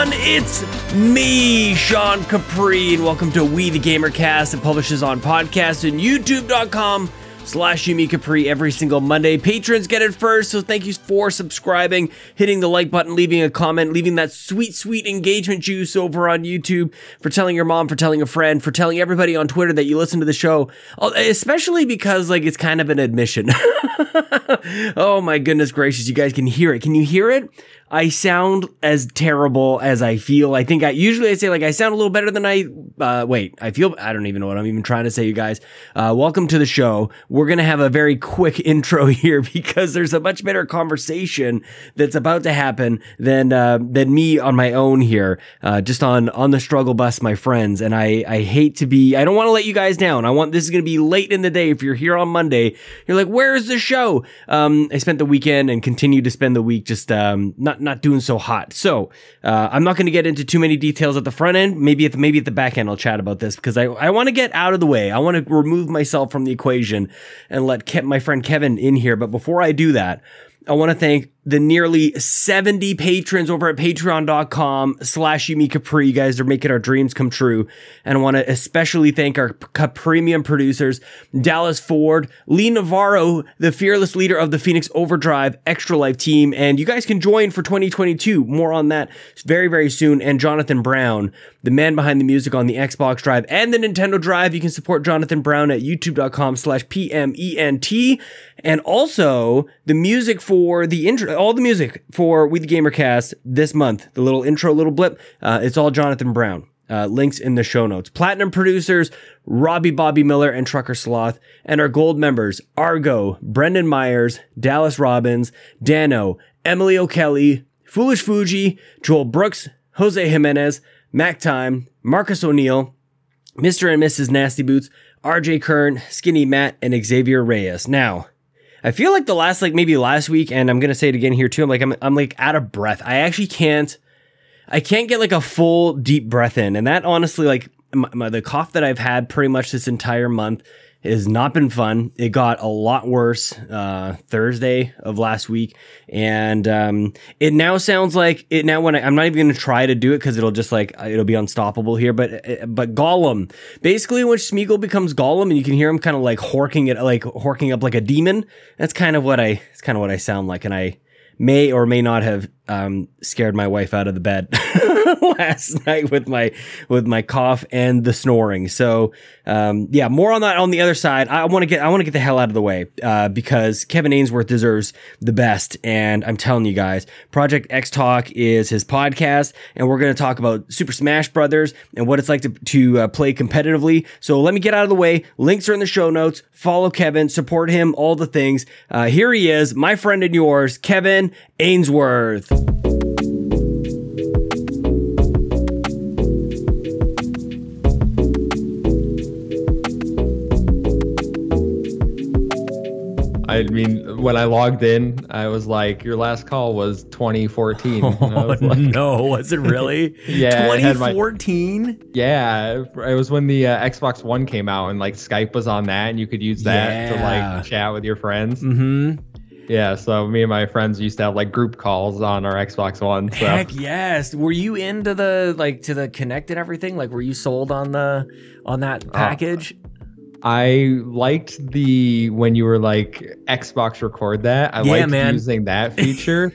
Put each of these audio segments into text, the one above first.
Everyone, it's me, Sean Capri, and welcome to We the Gamercast that publishes on podcast and youtube.com slash Yumi Capri every single Monday. Patrons get it first, so thank you for subscribing, hitting the like button, leaving a comment, leaving that sweet, sweet engagement juice over on YouTube, for telling your mom, for telling a friend, for telling everybody on Twitter that you listen to the show, Uh, especially because like it's kind of an admission. oh my goodness gracious, you guys can hear it. Can you hear it? I sound as terrible as I feel. I think I usually I say like I sound a little better than I uh wait, I feel I don't even know what I'm even trying to say you guys. Uh welcome to the show. We're to have a very quick intro here because there's a much better conversation that's about to happen than uh than me on my own here. Uh just on on the struggle bus my friends and I I hate to be I don't want to let you guys down. I want this is to be late in the day if you're here on Monday. You're like, "Where's the show?" Um I spent the weekend and continue to spend the week just um not not doing so hot. So uh, I'm not going to get into too many details at the front end. Maybe at the maybe at the back end I'll chat about this because I I want to get out of the way. I want to remove myself from the equation and let Ke- my friend Kevin in here. But before I do that, I want to thank the nearly 70 patrons over at patreon.com slash Yumi Capri. You guys are making our dreams come true. And I want to especially thank our premium producers, Dallas Ford, Lee Navarro, the fearless leader of the Phoenix Overdrive Extra Life team. And you guys can join for 2022. More on that very, very soon. And Jonathan Brown, the man behind the music on the Xbox Drive and the Nintendo Drive. You can support Jonathan Brown at youtube.com slash P-M-E-N-T. And also the music for the intro, all the music for We the Gamercast this month, the little intro, little blip, uh, it's all Jonathan Brown. Uh, links in the show notes. Platinum producers, Robbie Bobby Miller and Trucker Sloth, and our gold members, Argo, Brendan Myers, Dallas Robbins, Dano, Emily O'Kelly, Foolish Fuji, Joel Brooks, Jose Jimenez, Mac Time, Marcus O'Neill, Mr. and Mrs. Nasty Boots, RJ Kern, Skinny Matt, and Xavier Reyes. Now, I feel like the last, like maybe last week, and I'm gonna say it again here too. I'm like, I'm, I'm like out of breath. I actually can't, I can't get like a full deep breath in, and that honestly, like my, my, the cough that I've had pretty much this entire month has not been fun. It got a lot worse uh, Thursday of last week, and um, it now sounds like it now. When I, I'm not even going to try to do it because it'll just like it'll be unstoppable here. But uh, but Gollum, basically, when Smeagol becomes Gollum, and you can hear him kind of like horking it, like horking up like a demon. That's kind of what I. It's kind of what I sound like, and I may or may not have um, scared my wife out of the bed last night with my with my cough and the snoring. So um, yeah, more on that on the other side. I want to get I want to get the hell out of the way uh, because Kevin Ainsworth deserves the best, and I'm telling you guys, Project X Talk is his podcast, and we're going to talk about Super Smash Brothers and what it's like to to uh, play competitively. So let me get out of the way. Links are in the show notes. Follow Kevin, support him, all the things. Uh, here he is, my friend and yours, Kevin Ainsworth. I mean, when I logged in, I was like, "Your last call was 2014." And I Oh was like, no, was it really? Yeah, it had my- 2014. yeah, it was when the uh, Xbox One came out, and like Skype was on that, and you could use that to like chat with your friends. Mm-hmm. Yeah, so me and my friends used to have like group calls on our Xbox One. So Heck yes. Were you into the like to the Kinect and everything? Like, were you sold on the on that package? I liked the when you were like Xbox record that. I Yeah, liked man. using that feature.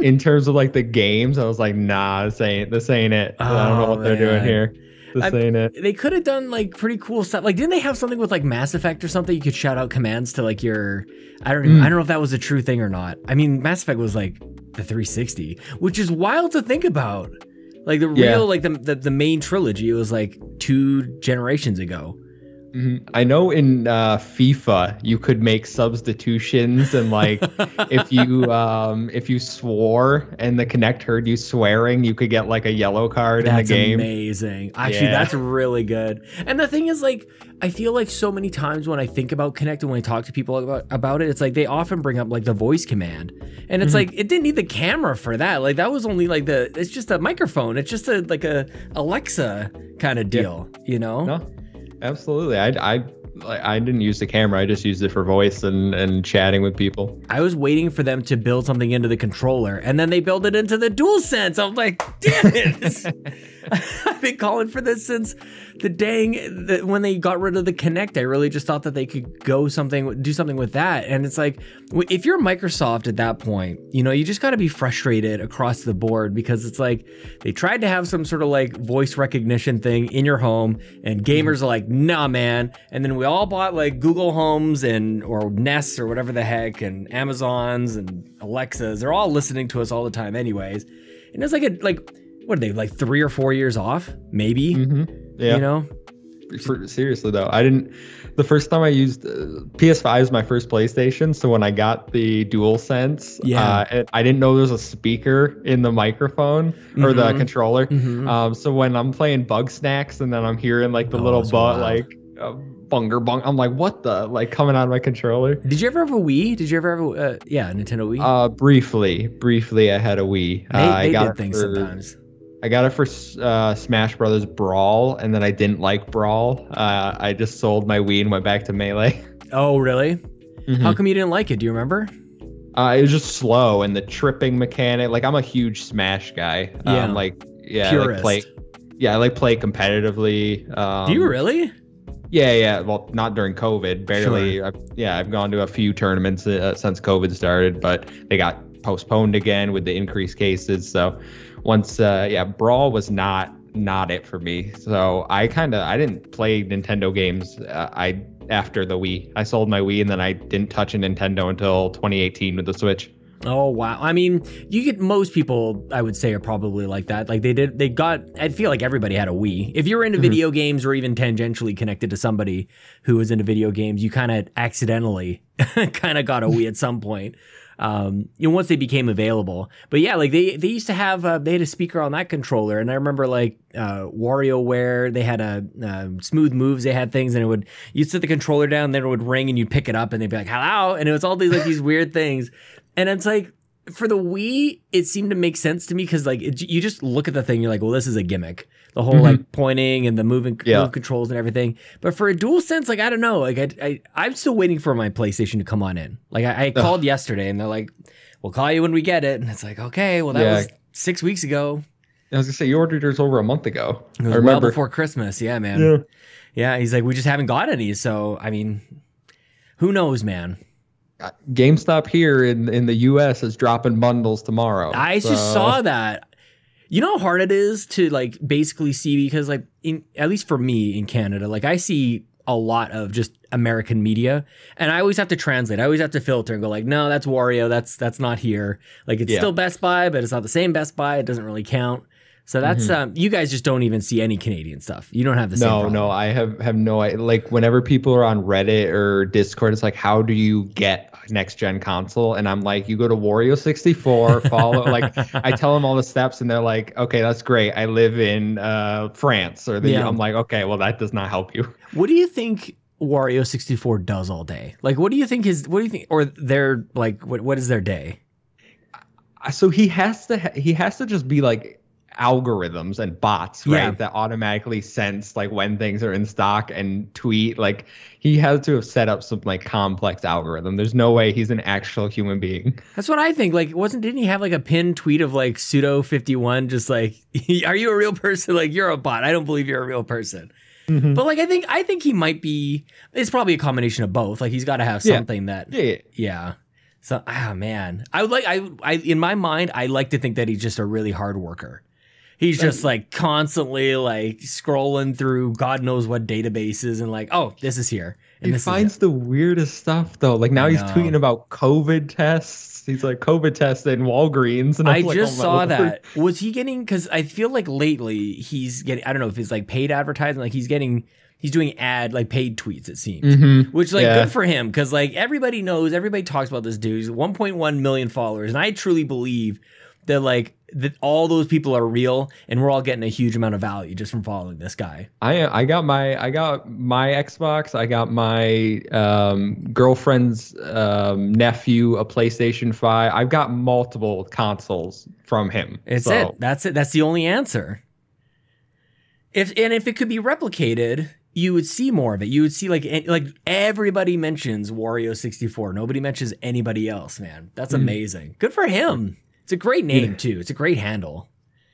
In terms of like the games, I was like, nah, this ain't this ain't it. I don't know Oh, what they're doing here. This I- ain't it. they could have done like pretty cool stuff. Like, didn't they have something with like Mass Effect or something? You could shout out commands to like your. I don't. Even, Mm. I don't know if that was a true thing or not. I mean, Mass Effect was like the 360, which is wild to think about. Like the Yeah. real, like the, the the main trilogy, it was like two generations ago. Mhm. I know in uh, FIFA you could make substitutions and like if you um if you swore and the Kinect heard you swearing, you could get like a yellow card in the game. That's amazing. Actually, Yeah. that's really good. And the thing is, like, I feel like so many times when I think about Kinect and when I talk to people about, about it, it's like they often bring up like the voice command, and it's Mhm. like it didn't need the camera for that. Like that was only like the it's just a microphone. It's just a like a Alexa kind of deal, you know? No, absolutely. I, I like I didn't use the camera. I just used it for voice and and chatting with people. I was waiting for them to build something into the controller, and then they build it into the DualSense. I'm like, damn it! I've been calling for this since the dang the, when they got rid of the Kinect. I really just thought that they could go something, do something with that. And it's like, if you're Microsoft at that point, you know, you just got to be frustrated across the board because it's like they tried to have some sort of like voice recognition thing in your home, and mm-hmm. gamers are like, nah, man. And then we all bought like Google Homes and or Nest or whatever the heck, and Amazons and Alexas. They're all listening to us all the time, anyways. And it's like a like what are they like three or four years off maybe mm-hmm. yeah you know For, seriously though i didn't the first time i used uh, ps5 is my first playstation so when i got the dual sense yeah uh, i didn't know there was a speaker in the microphone mm-hmm. or the mm-hmm. controller mm-hmm. um, so when i'm playing Bugsnax and then i'm hearing like the oh, little butt like uh, bunger bung. I'm like, what the like coming out of my controller? Did you ever have a Wii? Did you ever have a uh, yeah Nintendo Wii? Uh, briefly, briefly, I had a Wii. They, uh, they I got did things for, sometimes. I got it for uh, Smash Brothers Brawl, and then I didn't like Brawl. Uh, I just sold my Wii and went back to Melee. Oh, really? Mm-hmm. How come you didn't like it? Do you remember? Uh, it was just slow and the tripping mechanic. Like I'm a huge Smash guy. Yeah. Um, like yeah, Purist. like play. Yeah, I like play competitively. Um, Do you really? Yeah, yeah. Well, not during COVID. Barely. Sure. I, yeah, I've gone to a few tournaments uh, since COVID started, but they got postponed again with the increased cases. So once uh yeah brawl was not not it for me so i kind of i didn't play nintendo games uh, i after the wii i sold my wii and then i didn't touch a nintendo until 2018 with the switch Oh wow! I mean, you get most people. I would say are probably like that. Like they did. They got. I feel like everybody had a Wii. If you're into mm-hmm. video games or even tangentially connected to somebody who was into video games, you kind of accidentally kind of got a Wii at some point um, you know, once they became available. But yeah, like they they used to have uh, they had a speaker on that controller, and I remember like uh, WarioWare they had a uh, smooth moves, they had things, and it would you'd set the controller down, then it would ring, and you'd pick it up, and they'd be like hello, and it was all these like these weird things, and it's like for the Wii, it seemed to make sense to me because like it, you just look at the thing, you're like, well, this is a gimmick. The whole mm-hmm. like pointing and the moving yeah. move controls and everything. But for a dual sense, like I don't know, like I, I am still waiting for my PlayStation to come on in. Like I, I called yesterday and they're like, we'll call you when we get it, and it's like, okay, well that yeah. was six weeks ago. I was gonna say you ordered yours over a month ago. It was I remember. well before Christmas. Yeah, man. Yeah. yeah, he's like, we just haven't got any. So I mean, who knows, man. GameStop here in in the U.S. is dropping bundles tomorrow. I so. just saw that. You know how hard it is to like basically see because like in at least for me in Canada, like I see a lot of just American media, and I always have to translate. I always have to filter and go like, no, that's Wario. That's that's not here. Like it's yeah. still Best Buy, but it's not the same Best Buy. It doesn't really count. So that's mm-hmm. um, you guys just don't even see any Canadian stuff. You don't have the same. no, no. I have have no. Like whenever people are on Reddit or Discord, it's like, how do you get next gen console and i'm like you go to wario 64 follow like i tell them all the steps and they're like okay that's great. I live in uh, france or the, yeah. i'm like okay well that does not help you. What do you think wario 64 does all day? Like what do you think is what do you think or their like what, what is their day? So he has to he has to just be like algorithms and bots, right? Yeah. That automatically sense like when things are in stock and tweet. Like he has to have set up some like complex algorithm. There's no way he's an actual human being. That's what I think. Like, wasn't didn't he have like a pinned tweet of like pseudo fifty one, just like, are you a real person? Like you're a bot. I don't believe you're a real person. Mm-hmm. But like I think I think he might be. It's probably a combination of both. Like he's got to have something yeah. that. Yeah, yeah. yeah. So ah man, I would like I I in my mind I like to think that he's just a really hard worker. He's just like constantly like scrolling through God knows what databases and like, oh, this is here. And he finds the weirdest stuff though. Like now he's tweeting about COVID tests. He's like COVID tests in Walgreens. And i like, just oh, saw that. Was he getting? Because I feel like lately he's getting. I don't know if it's like paid advertising. Like he's getting. He's doing ad like paid tweets. It seems, mm-hmm. which like yeah. good for him because like everybody knows, everybody talks about this dude. He's 1.1 million followers, and I truly believe that like that all those people are real and we're all getting a huge amount of value just from following this guy. I I got my I got my Xbox, I got my um, girlfriend's um, nephew a PlayStation 5. I've got multiple consoles from him. It's so. it. That's it. That's the only answer. If and if it could be replicated, you would see more of it. You would see like like everybody mentions Wario 64. Nobody mentions anybody else, man. That's Mm. amazing. Good for him. It's a great name too. It's a great handle.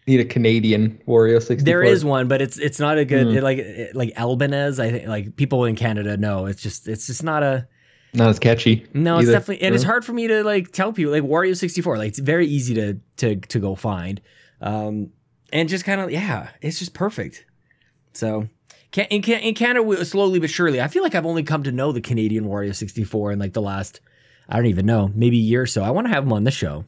Need a Canadian Wario 64. There is one, but it's it's not a good Mm. it, like it- like Albanese. I think like people in Canada know. It's just it's just not a not as catchy. no. It's definitely and it's hard for me to like tell people like Wario 64. Like it's very easy to to to go find, um, and just kind of yeah, it's just perfect. So. Can, in, Can- in Canada, slowly but surely, I feel like I've only come to know the Canadian Wario 64 in like the last, I don't even know, maybe a year or so. I want to have him on the show.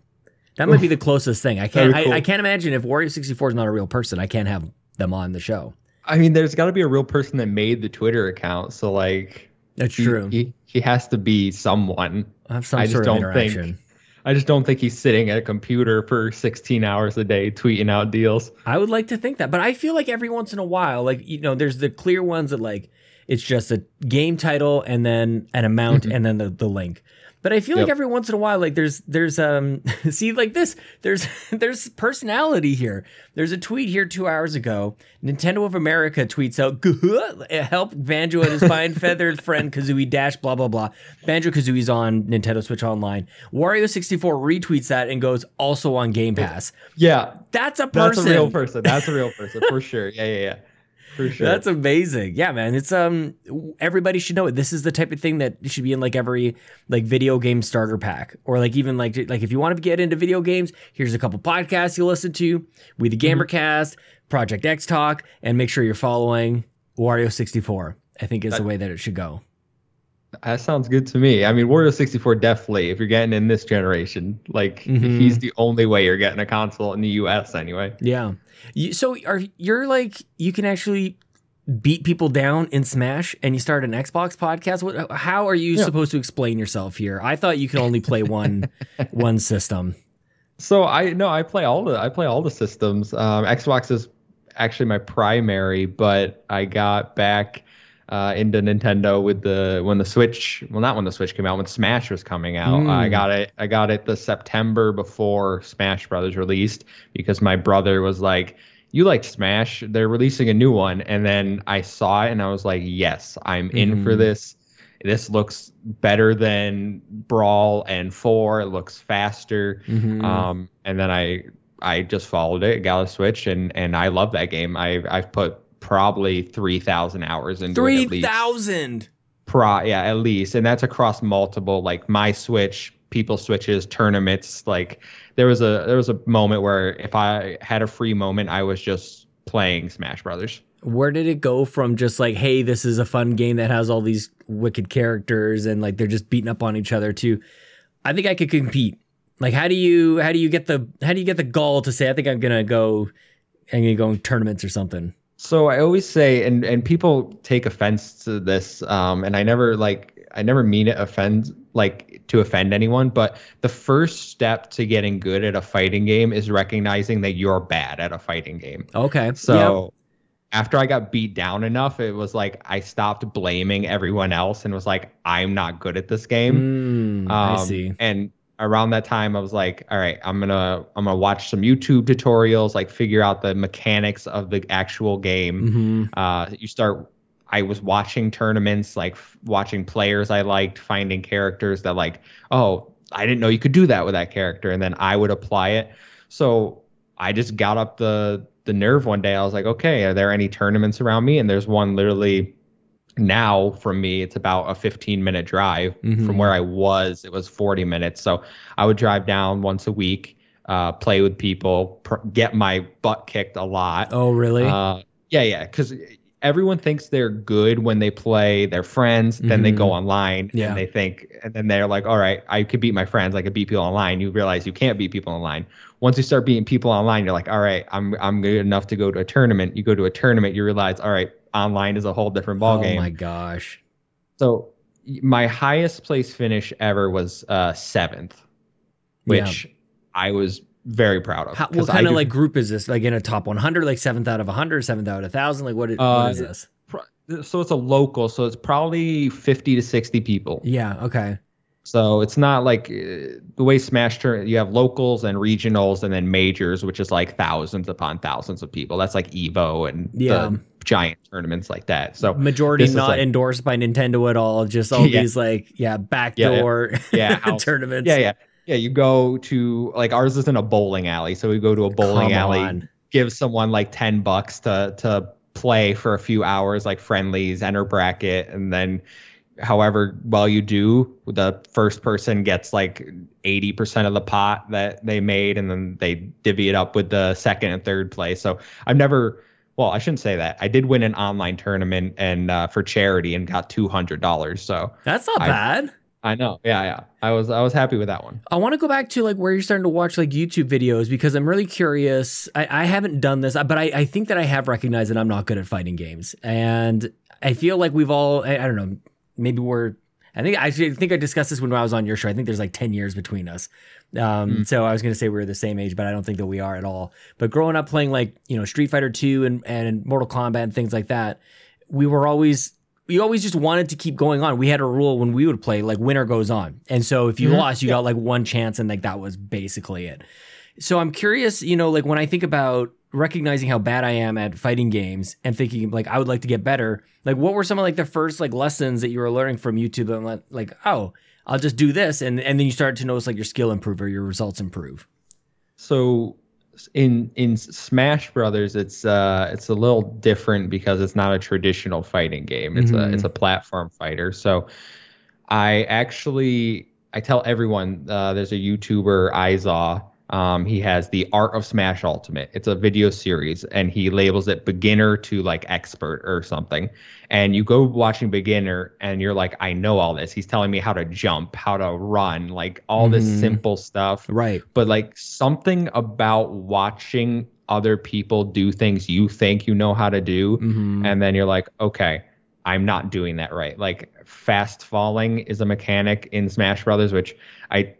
That might be the closest thing. I can't. Cool. I, I can't imagine if Wario 64 is not a real person. I can't have them on the show. I mean, there's got to be a real person that made the Twitter account. So like, That's he, true. He, he has to be someone. have some I just of don't think- I just don't think he's sitting at a computer for 16 hours a day tweeting out deals. I would like to think that, but I feel like every once in a while, like you know, there's the clear ones that like it's just a game title and then an amount mm-hmm. and then the, the link. But I feel like Mm-hmm. Every once in a while, like there's there's um see like this there's there's personality here. There's a tweet here two hours ago. Nintendo of America tweets out, "Help Banjo and his fine feathered friend Kazooie Dash." Blah blah blah. Banjo Kazooie's on Nintendo Switch Online. Wario sixty four retweets that and goes also on Game Pass. Yeah, That's a person. that's a real person. That's a real person for sure. Yeah, yeah, yeah, for sure. That's amazing. Yeah, man. It's um everybody should know it. This is the type of thing that should be in like every like video game starter pack or like even like like if you want to get into video games, here's a couple podcasts you listen to. We the Mm-hmm. Gamercast, Project X Talk, and make sure you're following Wario 64. I think is the way that it should go. That sounds good to me. I mean, Wario 64 definitely. If you're getting in this generation, like Mhm. he's the only way you're getting a console in the U.S. anyway. Yeah. You, so are you're like you can actually beat people down in Smash and you start an Xbox podcast? What how are you Yeah. supposed to explain yourself here? I thought you could only play one one system. So I no, I play all the I play all the systems. Um, Xbox is actually my primary, but I got back uh, into Nintendo with the when the Switch. Well, not when the Switch came out. When Smash was coming out, Mm. I got it. I got it the September before Smash Brothers released because my brother was like. You like Smash? They're releasing a new one, and then I saw it, and I was like, "Yes, I'm in for Mhm. this. This looks better than Brawl and Four. It looks faster." Mhm. Um, and then I I just followed it, got a Switch, and and I love that game. I I've put probably three thousand hours into it Three at least. thousand. Pro, yeah, at least, and that's across multiple like my Switch, people switches, tournaments. Like there was a there was a moment where if I had a free moment, I was just playing Smash Brothers. Where did it go from just like, hey, this is a fun game that has all these wicked characters and like they're just beating up on each other to I think I could compete. Like how do you how do you get the how do you get the gall to say I think I'm gonna go I'm gonna go in tournaments or something? So I always say, and and people take offense to this, um, and I never like I never mean it offend like to offend anyone, but the first step to getting good at a fighting game is recognizing that you're bad at a fighting game. Okay. So after I got beat down enough, it was like I stopped blaming everyone else and was like, I'm not good at this game. Mm, I Um, see. And around that time, I was like, all right, I'm gonna I'm gonna watch some YouTube tutorials, like figure out the mechanics of the actual game. hmm Uh, you start. I was watching tournaments, like f- watching players I liked, finding characters that like, oh, I didn't know you could do that with that character, and then I would apply it. So I just got up the the nerve one day. I was like, okay, are there any tournaments around me? And there's one literally now from me. It's about a 15 minute drive Mhm. from where I was. It was 40 minutes. So I would drive down once a week, uh, play with people, pr- get my butt kicked a lot. Oh really? Uh, yeah, yeah, because everyone thinks they're good when they play their friends. Then they go Mhm. online Yeah. and they think, and then they're like, "All right, I could beat my friends. I could beat people online." You realize you can't beat people online. Once you start beating people online, you're like, "All right, I'm I'm good enough to go to a tournament." You go to a tournament, you realize, "All right, online is a whole different ballgame. oh my gosh. So my highest place finish ever was uh, seventh, which I was very proud of. How, what I kind of like group is this? Like in a top 100, like seventh out of 100, seventh out of 1,000? Like what is, Uh, what is this? so it's a local, so it's probably 50 to 60 people. Yeah. Okay. So it's not like uh, the way Smash turn. You have locals and regionals, and then majors, which is like thousands upon thousands of people. That's like Evo and Yeah. the giant tournaments like that. So Majority not like- endorsed by Nintendo at all. Just all Yeah. these like yeah Yeah, yeah. backdoor Yeah, tournaments. yeah, yeah, yeah. You go to like ours is in a bowling alley, so we go to a bowling Come alley, on. give someone like ten bucks to to play for a few hours, like friendlies, enter bracket, and then however well you do, the first person gets like eighty percent of the pot that they made, and then they divvy it up with the second and third place. So I've never. Well, I shouldn't say that. I did win an online tournament and uh, for charity and got two hundred dollars. So That's not I- bad. I know, yeah, yeah. I was I was happy with that one. I want to go back to like where you're starting to watch like YouTube videos because I'm really curious. I, I haven't done this, but I, I think that I have recognized that I'm not good at fighting games, and I feel like we've all I, I don't know maybe we're I think I think I discussed this when I was on your show. I think there's like ten years between us. Um, Mm. So I was going to say we were the same age, but I don't think that we are at all. But growing up playing like you know Street Fighter Two and and Mortal Kombat and things like that, we were always we always just wanted to keep going on. We had a rule when we would play like winner goes on, and so if you Mhm. lost, you got like one chance, and like that was basically it. So I'm curious, you know, like when I think about recognizing how bad I am at fighting games and thinking like I would like to get better, like what were some of like the first like lessons that you were learning from YouTube and like, like oh, I'll just do this and and then you start to notice like your skill improve or your results improve. So in in Smash Brothers, it's uh it's a little different because it's not a traditional fighting game. It's Mhm. a it's a platform fighter. So I actually I tell everyone uh, there's a YouTuber Izaw. Um, he has the Art of Smash Ultimate. It's a video series, and he labels it beginner to like expert or something. And you go watching beginner, and you're like, I know all this. He's telling me how to jump, how to run, like all this Mhm. simple stuff Right. but like something about watching other people do things you think you know how to do Mm-hmm. and then you're like okay i'm not doing that right like fast falling is a mechanic in smash brothers which i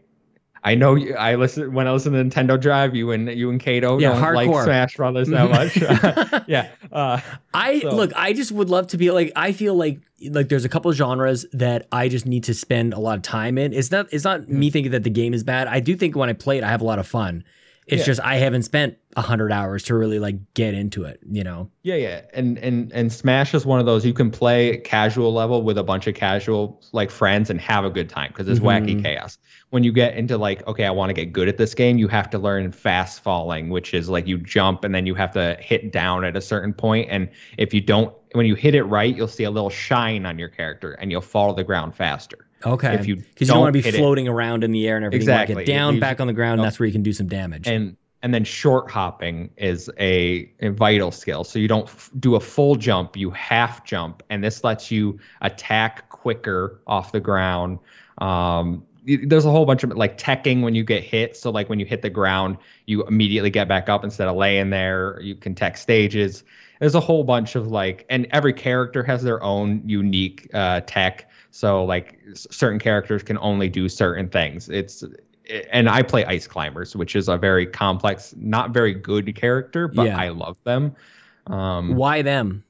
i know you, i listen when i listen to nintendo drive you and you and kato Yeah, don't like smash brothers that much yeah uh I So- look, I just would love to be like I feel like like there's a couple genres that I just need to spend a lot of time in. It's not it's not me thinking that the game is bad. I do think when I play it I have a lot of fun. It's Yeah. just I haven't spent a hundred hours to really like get into it, you know. Yeah, yeah, and and and Smash is one of those you can play casual level with a bunch of casual like friends and have a good time because it's wacky Mhm. chaos. When you get into like, okay, I want to get good at this game, you have to learn fast falling, which is like you jump and then you have to hit down at a certain point, and if you don't, when you hit it right, you'll see a little shine on your character and you'll fall to the ground faster. Okay. If you because you don't want to be hit it- floating around in the air and everything. You Exactly. Get down, You- back on the ground. Nope. That's where you can do some damage. and and then short hopping is a, a vital skill so you don't f- do a full jump you half jump and this lets you attack quicker off the ground um there's a whole bunch of like teching when you get hit so like when you hit the ground you immediately get back up instead of laying there you can tech stages there's a whole bunch of like and every character has their own unique uh tech so like certain characters can only do certain things it's and I play Ice Climbers, which is a very complex, not very good character, but Yeah. I love them. Um, Why them?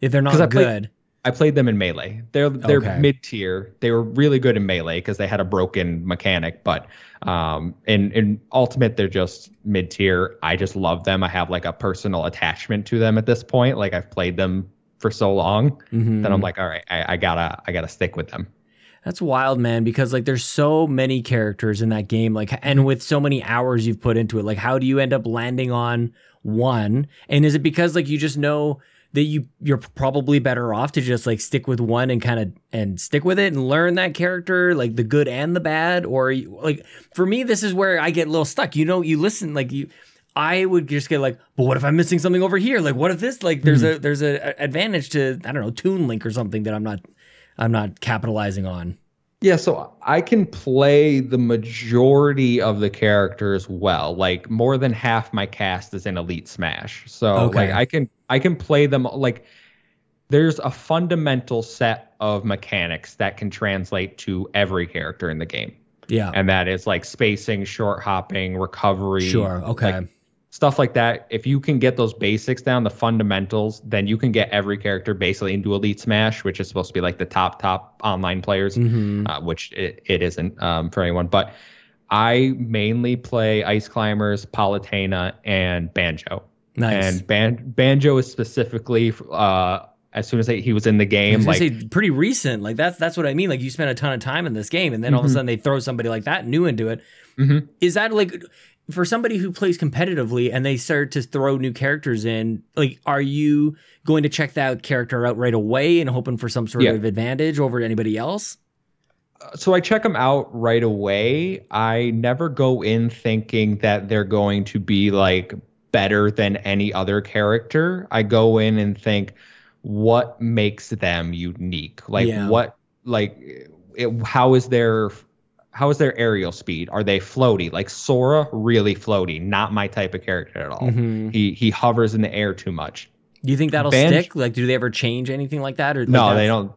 If they're not play- good. I played them in melee. They're they're Okay. mid tier. They were really good in melee because they had a broken mechanic, but um, in in ultimate they're just mid tier. I just love them. I have like a personal attachment to them at this point. Like I've played them for so long Mhm. that I'm like, all right, I, I gotta I gotta stick with them. That's wild, man, because like there's so many characters in that game, like and with so many hours you've put into it, like how do you end up landing on one? And is it because like you just know that you you're probably better off to just like stick with one and kind of and stick with it and learn that character, like the good and the bad? Or like for me, this is where I get a little stuck. You know, you listen like you I would just get like, but what if I'm missing something over here? Like, what if this? Like, there's hmm. a there's a a advantage to I don't know Toon Link or something that I'm not I'm not capitalizing on. Yeah, so I can play the majority of the characters well. Like more than half my cast is in Elite Smash. So Okay. like I can I can play them like there's a fundamental set of mechanics that can translate to every character in the game. Yeah. And that is like spacing, short hopping, recovery. Sure. Okay. like, stuff like that. If you can get those basics down, the fundamentals, then you can get every character basically into Elite Smash, which is supposed to be like the top top online players, Mhm. uh, which it, it isn't um, for anyone. But I mainly play Ice Climbers, Palutena, and Banjo. Nice. And Ban- Banjo is specifically uh, as soon as he was in the I game, was like say pretty recent. Like that's that's what I mean. Like you spent a ton of time in this game, and then all of a Mhm. sudden they throw somebody like that new into it. Mhm. Is that like for somebody who plays competitively and they start to throw new characters in? Like, are you going to check that character out right away and hoping for some sort Yeah. of advantage over anybody else? Uh, so I check them out right away. I never go in thinking that they're going to be like better than any other character. I go in and think what makes them unique. Like Yeah. what like it, how is their how is their aerial speed? Are they floaty? Like Sora, really floaty, not my type of character at all. Mhm. He he hovers in the air too much. Do you think that'll Banj- stick? Like, do they ever change anything like that? Or like no, they don't.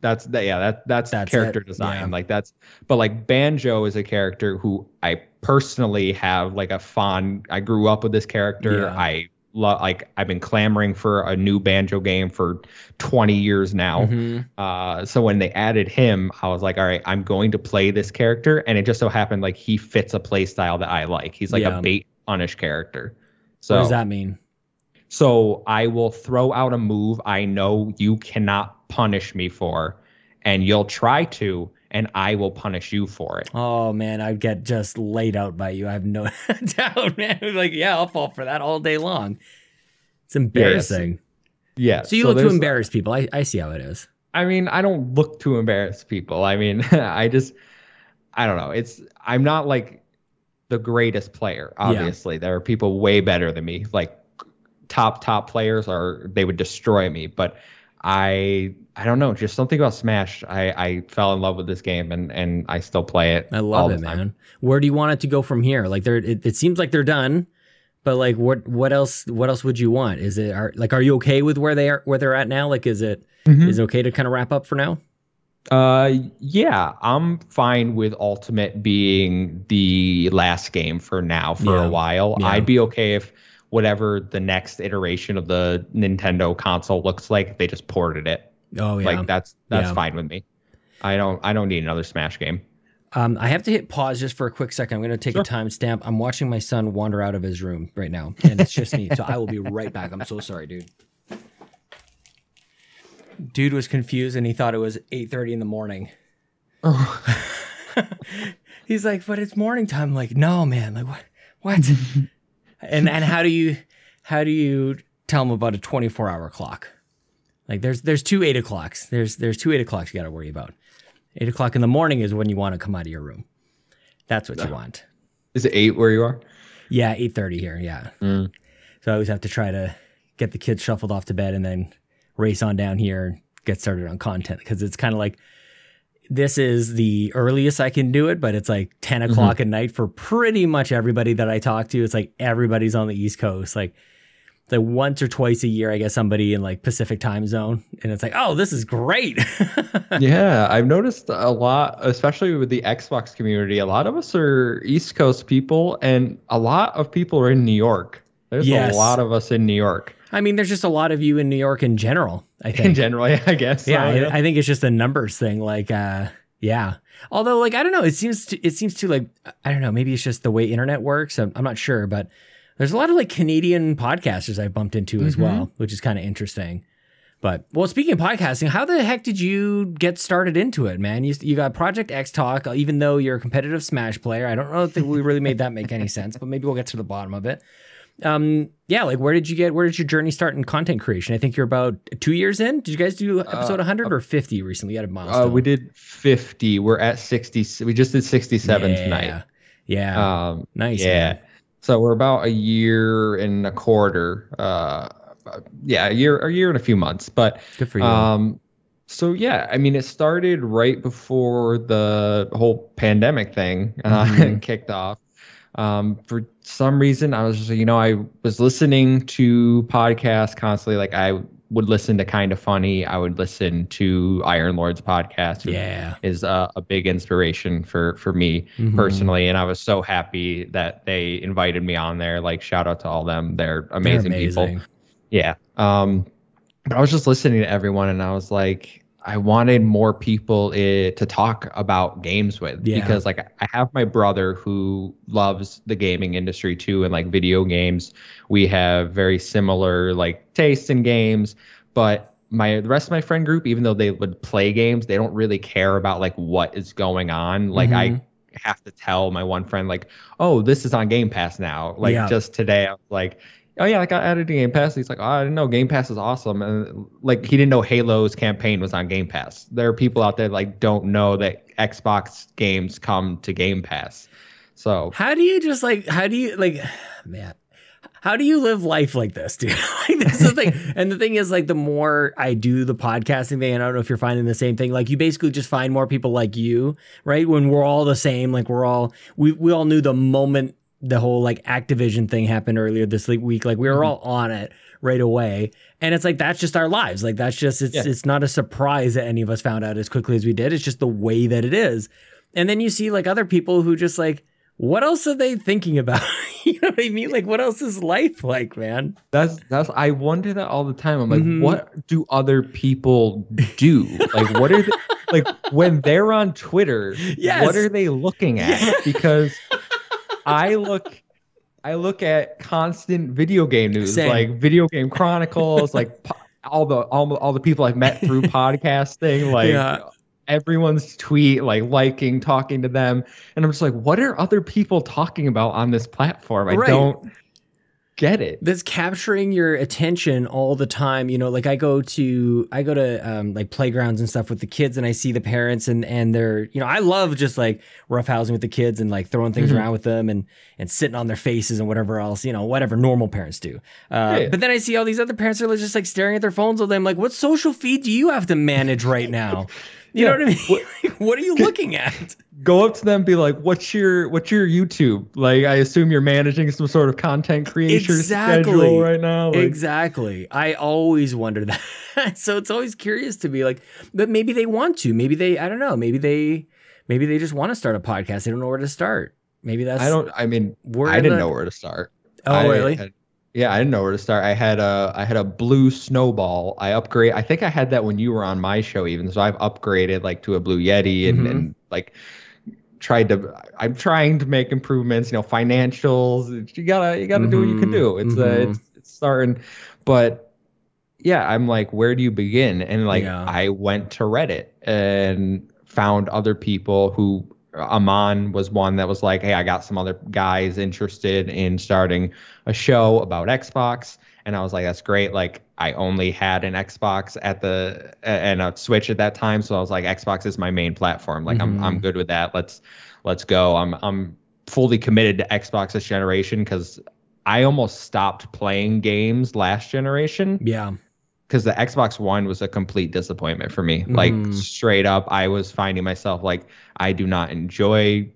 That's that. Yeah, that that's, That's character it, design. yeah. Like that's. But like Banjo is a character who I personally have like a fond. I grew up with this character. Yeah. I. Like I've been clamoring for a new Banjo game for 20 years now. Mhm. Uh, so when they added him, I was like, all right, I'm going to play this character, and it just so happened like he fits a play style that I like. He's like Yeah. a bait punish character. So what does that mean? so I will throw out a move I know you cannot punish me for, and you'll try to, and I will punish you for it. Oh man, I'd get just laid out by you. I have no doubt, man. Like, yeah, I'll fall for that all day long. It's embarrassing. Yeah. So you look to embarrass people. I, I see how it is. I mean, I don't look to embarrass people. I mean, I just, I don't know. It's, I'm not like the greatest player. Obviously, there are people way better than me. Like top top players are they would destroy me. But I, I don't know. Just something about Smash. I, I fell in love with this game, and and I still play it. I love it, time. man. Where do you want it to go from here? Like, they're it, it seems like they're done, but like, what what else what else would you want? Is it are like, are you okay with where they are where they're at now? Like, is it is Mhm. it okay to kind of wrap up for now? Uh, yeah, I'm fine with Ultimate being the last game for now for Yeah. a while. Yeah. I'd be okay if whatever the next iteration of the Nintendo console looks like, they just ported it. Oh yeah. Like that's that's Yeah. fine with me. I don't I don't need another Smash game. Um, I have to hit pause just for a quick second. I'm going to take Sure. a timestamp. I'm watching my son wander out of his room right now, and it's just me. So I will be right back. I'm so sorry, dude. Dude was confused and he thought it was 8:30 in the morning. Oh. He's like, "But it's morning time." I'm like, "No, man. Like what? What?" and and how do you how do you tell them about a 24 hour clock? Like there's there's two eight o'clocks. There's there's two eight o'clocks you got to worry about. Eight o'clock in the morning is when you want to come out of your room. That's what you want. Is it eight where you are? Yeah, eight thirty here. Yeah. Mm. So I always have to try to get the kids shuffled off to bed and then race on down here and get started on content because it's kind of like this is the earliest I can do it, but it's like 10 mm-hmm. o'clock at night for pretty much everybody that I talk to. It's like everybody's on the East Coast. Like, like once or twice a year, I get somebody in like Pacific time zone, and it's like, oh, this is great. yeah, I've noticed a lot, especially with the Xbox community. A lot of us are East Coast people, and a lot of people are in New York. There's Yes. a lot of us in New York. I mean, there's just a lot of you in New York in general. I think. In general, yeah, I guess. yeah, so, I, I think it's just a numbers thing. Like, uh, yeah. Although, like, I don't know. It seems to, it seems to like I don't know. Maybe it's just the way internet works. I'm, I'm not sure, but there's a lot of like Canadian podcasters I bumped into as Mhm. well, which is kind of interesting. But well, speaking of podcasting, how the heck did you get started into it, man? You you got Project X Talk, even though you're a competitive Smash player. I don't know if we really made that make any sense, but maybe we'll get to the bottom of it. Um, yeah, like where did you get? Where did your journey start in content creation? I think you're about two years in. Did you guys do episode 100 or 50 recently? Had a milestone. Uh, we did 50. We're at 60. We just did 67 yeah. tonight. Yeah, Um, nice. yeah. man. So we're about a year and a quarter. Uh, yeah, a year, a year and a few months. But good for you. um, so yeah, I mean, it started right before the whole pandemic thing uh, Mhm. kicked off. Um, for some reason, I was just, you know, I was listening to podcasts constantly. Like I would listen to Kind of Funny. I would listen to Iron Lord's podcast. Yeah. is a, a big inspiration for for me Mhm. personally, and I was so happy that they invited me on there. Like shout out to all them. They're They're amazing, people. Yeah. Um, but I was just listening to everyone, and I was like, I wanted more people eh, to talk about games with Yeah. because, like, I have my brother who loves the gaming industry too, and like video games. We have very similar like tastes in games, but my the rest of my friend group, even though they would play games, they don't really care about like what is going on. Like, I Mhm. have to tell my one friend like, "Oh, this is on Game Pass now." Like Yeah. just today, I was like, "Oh yeah, I got added to Game Pass." He's like, "Oh, I didn't know Game Pass is awesome," and like he didn't know Halo's campaign was on Game Pass. There are people out there like don't know that Xbox games come to Game Pass. So How do you just like? How do you like? Man, how do you live life like this, dude? like this is the thing. And the thing is, like, the more I do the podcasting thing, and I don't know if you're finding the same thing. Like, you basically just find more people like you, right? When we're all the same, like we're all we we all knew the moment the whole like Activision thing happened earlier this week. Like we were all on it right away, and it's like that's just our lives. Like that's just it's Yeah. it's not a surprise that any of us found out as quickly as we did. It's just the way that it is. And then you see like other people who just like, what else are they thinking about? you know what I mean? Like, what else is life like, man? that's that's I wonder that all the time. I'm like, Mhm. what do other people do? like, what are they, like when they're on Twitter? Yes. What are they looking at? Because I look I look at constant video game news, Same. like Video Game Chronicles, like po- all the all, the- all the people I've met through podcasting, like Yeah. everyone's tweet, like liking, talking to them, and I'm just like, what are other people talking about on this platform? I Right. don't get it. That's capturing your attention all the time. You know, like I go to I go to um, like playgrounds and stuff with the kids, and I see the parents and and they're you know I love just like roughhousing with the kids and like throwing things Mhm. around with them and and sitting on their faces and whatever else you know whatever normal parents do. Uh, Yeah. But then I see all these other parents are just like staring at their phones all day. I'm like, what social feed do you have to manage right now? You know what I mean? Like, what are you looking at? Go up to them, be like, "What's your what's your YouTube?" Like, I assume you're managing some sort of content creation Exactly. schedule right now. Like, exactly. I always wonder that. so it's always curious to be like, but maybe they want to. Maybe they, I don't know. Maybe they, maybe they just want to start a podcast. They don't know where to start. Maybe that's. I don't. I mean, I didn't the- know where to start. Oh, I really? had- yeah, I didn't know where to start. I had a I had a blue snowball. I upgrade. I think I had that when you were on my show, even. So I've upgraded like to a blue Yeti and, Mhm. and like tried to. I'm trying to make improvements. You know, financials. You gotta you gotta do what you can Mhm, do. It's uh, mhm. it's it's starting, but yeah, I'm like, where do you begin? And like, Yeah. I went to Reddit and found other people who Amon was one that was like, hey, I got some other guys interested in starting a show about Xbox. And I was like, that's great. Like, I only had an Xbox at the and a Switch at that time, so I was like, Xbox is my main platform. Like, I'm I'm Mhm. good with that. Let's let's go. I'm I'm fully committed to Xbox this generation because I almost stopped playing games last generation Yeah. Because the Xbox One was a complete disappointment for me. Like Mhm. straight up, I was finding myself like I do not enjoy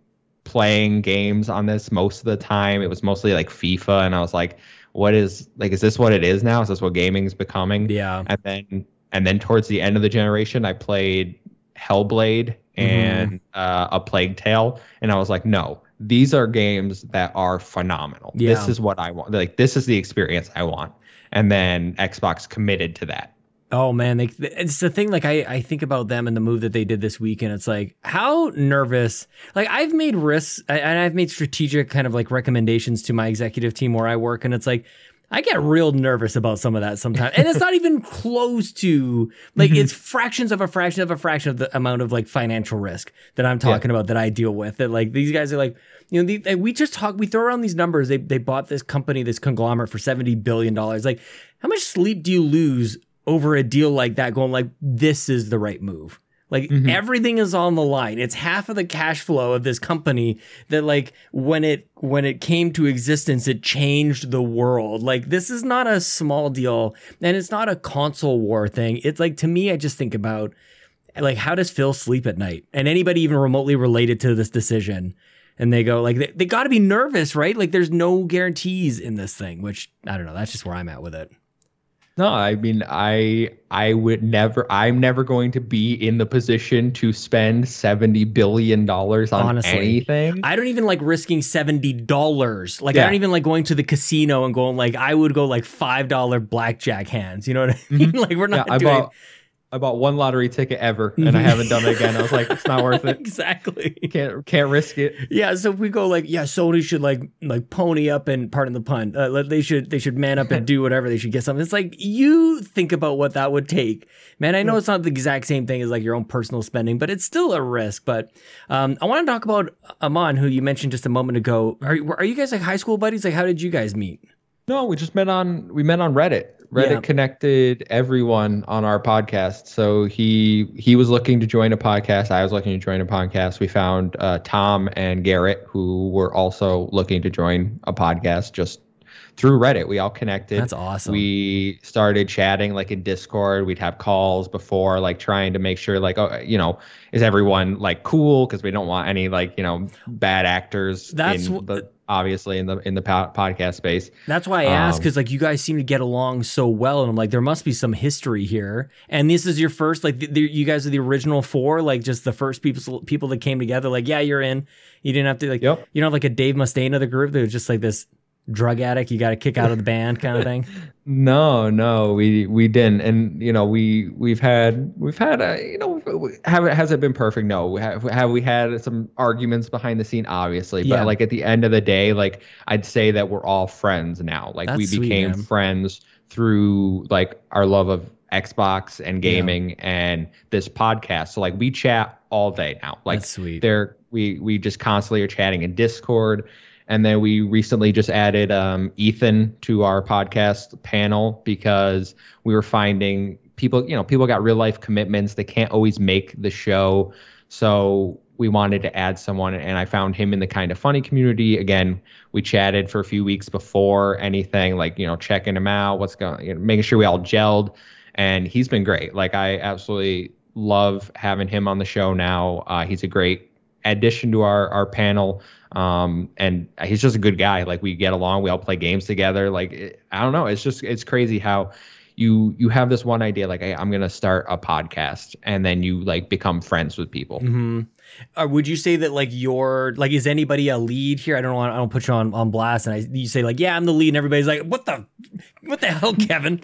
playing games on this most of the time. It was mostly like FIFA, and I was like, "What is like? Is this what it is now? Is this what gaming's becoming?" Yeah. And then and then towards the end of the generation, I played Hellblade and uh, a Plague Tale, and I was like, "No." These are games that are phenomenal. Yeah. This is what I want. Like this is the experience I want. And then Xbox committed to that. Oh man, they, it's the thing. Like I, I think about them and the move that they did this week, and it's like how nervous. Like I've made risks and I've made strategic kind of like recommendations to my executive team where I work, and it's like I get real nervous about some of that sometimes, and it's not even close to like Mhm. it's fractions of a fraction of a fraction of the amount of like financial risk that I'm talking about that I deal with. That like these guys are like. You know, the, like, we just talk. We throw around these numbers. They they bought this company, this conglomerate, for seventy billion dollars. Like, how much sleep do you lose over a deal like that going like this is the right move like Mhm. everything is on the line. It's half of the cash flow of this company that like when it when it came to existence it changed the world. Like this is not a small deal and it's not a console war thing. It's like to me i just think about like how does phil sleep at night? And anybody even remotely related to this decision? And they go like they, they got to be nervous right? Like there's no guarantees in this thing which i don't know. That's just where i'm at with it No, I mean, I I would never. I'm never going to be in the position to spend seventy billion dollars on Honestly, anything. I don't even like risking seventy dollars. Like I don't even like going to the casino and going like I would go like five dollar blackjack hands. You know what I mean? like we're Mm-hmm. yeah, not I doing bought I bought one lottery ticket ever, and I Mhm. haven't done it again. I was like, it's not worth it. exactly. Can't can't risk it. Yeah, so if we go like, yeah, Sony should like like pony up and pardon the pun, uh, they should they should man up and do whatever. They should get something. It's like you think about what that would take, man. I know it's not the exact same thing as like your own personal spending, but it's still a risk. But um, I want to talk about Aman, who you mentioned just a moment ago. Are are you guys like high school buddies? Like, how did you guys meet? No, we just met on we met on Reddit. Reddit Yeah. connected everyone on our podcast. So he he was looking to join a podcast. I was looking to join a podcast. We found uh, Tom and Garrett who were also looking to join a podcast just through Reddit. We all connected. That's awesome. We started chatting like in Discord. We'd have calls before, like trying to make sure, like, oh, you know, is everyone like cool? Because we don't want any like, you know, bad actors. That's in the, obviously in the in the po- podcast space. That's why I asked Um, because like you guys seem to get along so well, and I'm like, there must be some history here. And this is your first, like, the, the, you guys are the original four, like just the first people people that came together. Like, yeah, you're in. You didn't have to like, Yep. you know, like a Dave Mustaine of the group that was just like this drug addict you got to kick out of the band kind of thing. No, no, we we didn't, and you know we we've had we've had a you know have it has it been perfect? No, have, have we had some arguments behind the scene? Obviously, but Yeah. like at the end of the day, like I'd say that we're all friends now. Like we That's sweet, became man. friends through like our love of Xbox and gaming and this podcast. So like we chat all day now. Like That's sweet. there we we just constantly are chatting in discord and then we recently just added um, ethan to our podcast panel because we were finding people you know people got real life commitments. They can't always make the show. So we wanted to add someone and i found him in the kind of funny community. Again we chatted for a few weeks before anything like you know checking him out what's going you know, making sure we all gelled. And he's been great. Like i absolutely love having him on the show now. Uh, he's a great addition to our our panel. Um and he's just a good guy. Like we get along. We all play games together. Like it, i don't know. It's just it's crazy how you you have this one idea like hey, i'm gonna start a podcast and then you like become friends with people. Hmm Uh, would you say that like your like is anybody a lead here? I don't know. I don't put you on on blast, and I you say like yeah, I'm the lead, and everybody's like what the what the hell, Kevin?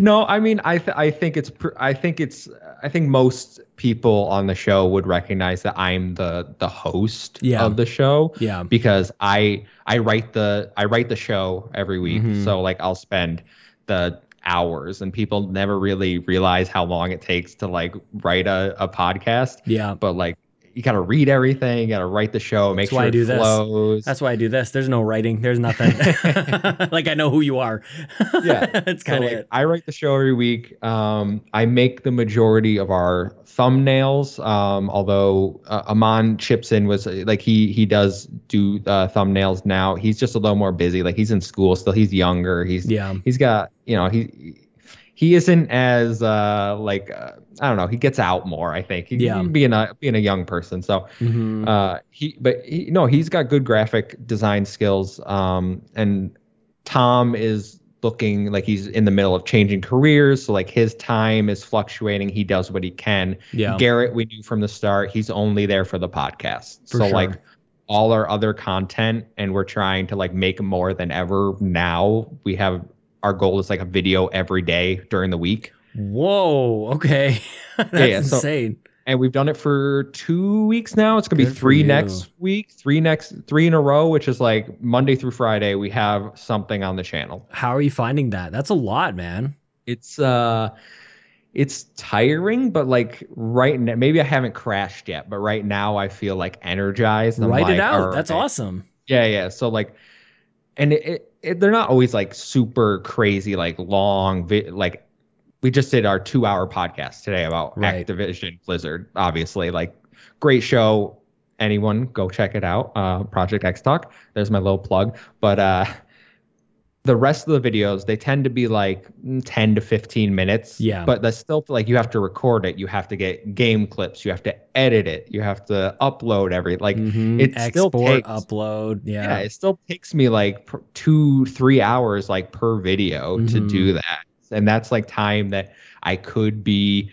No, I mean, I th- I think it's pr- I think it's I think most people on the show would recognize that I'm the the host Yeah. of the show Yeah. because I I write the I write the show every week. Mhm. So like I'll spend the hours and people never really realize how long it takes to like write a, a podcast. Yeah. But like you gotta read everything, you gotta write the show, make That's why sure I do it this. That's why I do this. There's no writing. There's nothing. like I know who you are. Yeah. That's kind of like, it. I write the show every week. Um, I make the majority of our thumbnails. Um, although uh, Aman chips in was like he he does do uh, thumbnails now. He's just a little more busy. Like he's in school still. He's younger. He's Yeah. he's got you know he he isn't as uh like uh, I don't know. He gets out more. I think. He, Yeah. Being a being a young person. So Mhm. uh, he, but he, no, he's got good graphic design skills. Um, and Tom is looking like he's in the middle of changing careers. So like his time is fluctuating. He does what he can. yeah. Garrett, we knew from the start, he's only there for the podcast. For so sure. like all our other content, and we're trying to like make more than ever now. We have our goal is like a video every day during the week. Whoa. Okay. That's yeah, so- insane. and we've done it for two weeks now. It's gonna Good be three next week, three next, three in a row, which is like Monday through Friday. We have something on the channel. How are you finding that? That's a lot, man. It's uh, it's tiring, but like right now, maybe I haven't crashed yet, but right now I feel like energized. Write like, it out. That's right. awesome. Yeah, yeah. So like, and it, it, it they're not always like super crazy, like long, vi- like we just did our two hour podcast today about Right. Activision Blizzard. Obviously, like great show. Anyone go check it out. Uh, Project X Talk. There's my little plug. But uh, the rest of the videos they tend to be like mm, 10 to 15 minutes. Yeah. But that's still like you have to record it. You have to get game clips. You have to edit it. You have to upload every like. Mhm. it still Export, takes- upload. Yeah. Yeah. it still takes me like two, three hours like per video to Mhm. do that. and that's like time that I could be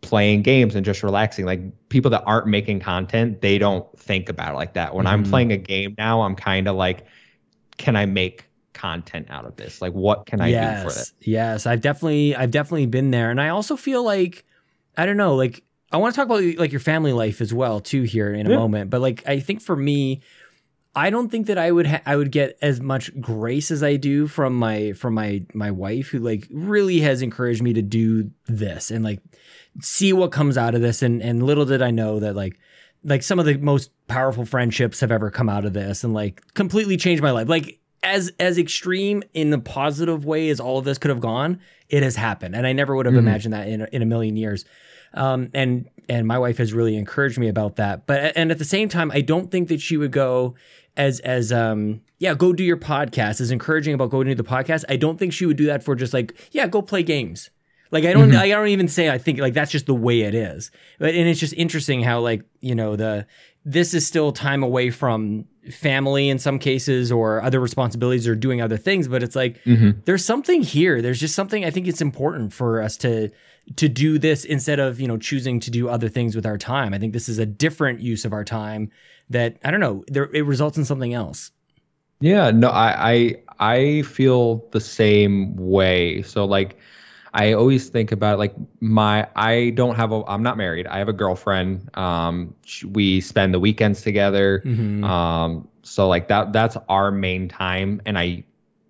playing games and just relaxing. Like people that aren't making content, they don't think about it like that. When I'm Mhm. playing a game now, I'm kind of like, can I make content out of this? Like, what can I yes, do for it? Yes, I've definitely I've definitely been there, and I also feel like I don't know, like I want to talk about like your family life as well too here in a Yeah. moment. But like I think for me, I don't think that I would ha- I would get as much grace as I do from my from my my wife who like really has encouraged me to do this and like see what comes out of this and and little did I know that like like some of the most powerful friendships have ever come out of this and like completely changed my life like as as extreme in the positive way as all of this could have gone it has happened and I never would have Mhm. imagined that in a, in a million years um, and and my wife has really encouraged me about that. But and at the same time, I don't think that she would go as as um yeah go do your podcast as encouraging about going to the podcast. I don't think she would do that for just like yeah go play games. Like I don't Mhm. I don't even say I think like that's just the way it is. But and it's just interesting how like you know the this is still time away from family in some cases or other responsibilities or doing other things but it's like hmm there's something here. There's just something i think it's important for us to to do this instead of you know choosing to do other things with our time. I think this is a different use of our time that i don't know there it results in something else. Yeah, no, I, I I feel the same way. So like I always think about like my I don't have a I'm not married. I have a girlfriend. Um we spend the weekends together. Mhm. Um so like that that's our main time and I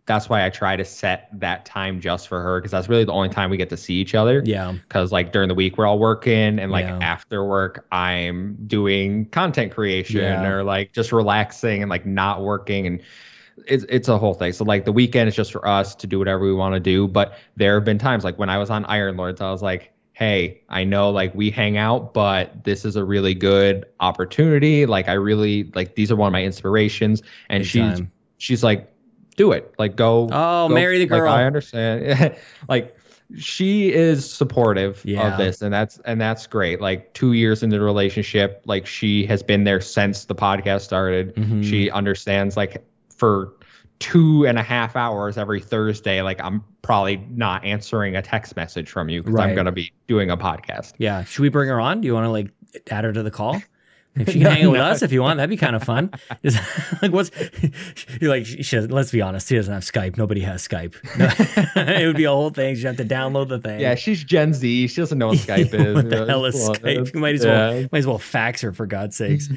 that's why I try to set that time just for her because that's really the only time we get to see each other yeah because like during the week we're all working and like Yeah. after work i'm doing content creation Yeah. or like just relaxing and like not working and it's, it's a whole thing so like the weekend is just for us to do whatever we want to do but there have been times like when i was on iron lords i was like hey i know like we hang out but this is a really good opportunity like i really like these are one of my inspirations and Big she's time. she's like do it like go oh go- marry the like, girl I understand. like she is supportive Yeah. of this and that's and that's great. Like 2 years into the relationship, like she has been there since the podcast started. Mhm. She understands like for two and a half hours every Thursday, like I'm probably not answering a text message from you because Right. I'm gonna be doing a podcast. yeah should we bring her on do you want to like add her to the call if she can hang out with No. us if you want that'd be kind of fun Just, like what's you're like she doesn't, let's be honest she doesn't have skype nobody has skype it would be a whole thing she'd have to download the thing Yeah, she's Gen Z. She doesn't know what Skype is. what the hell is Skype? You might as well might as well fax her for God's sakes.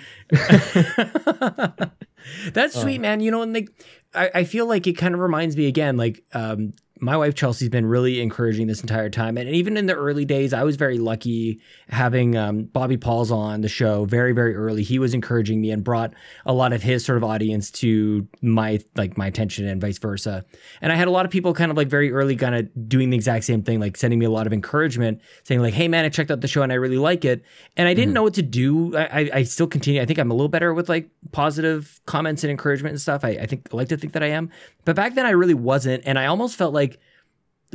That's sweet, man. You know, and like I, I feel like it kind of reminds me again, like um my wife Chelsea's been really encouraging this entire time, and even in the early days, I was very lucky having um, Bobby Paul's on the show very, very early. He was encouraging me and brought a lot of his sort of audience to my like my attention and vice versa. And I had a lot of people kind of like very early, kind of doing the exact same thing, like sending me a lot of encouragement, saying like, "Hey, man, I checked out the show and I really like it." And I didn't Mhm. know what to do. I, I, I still continue. I think I'm a little better with like positive comments and encouragement and stuff. I, I think I like to think that I am, but back then I really wasn't, and I almost felt like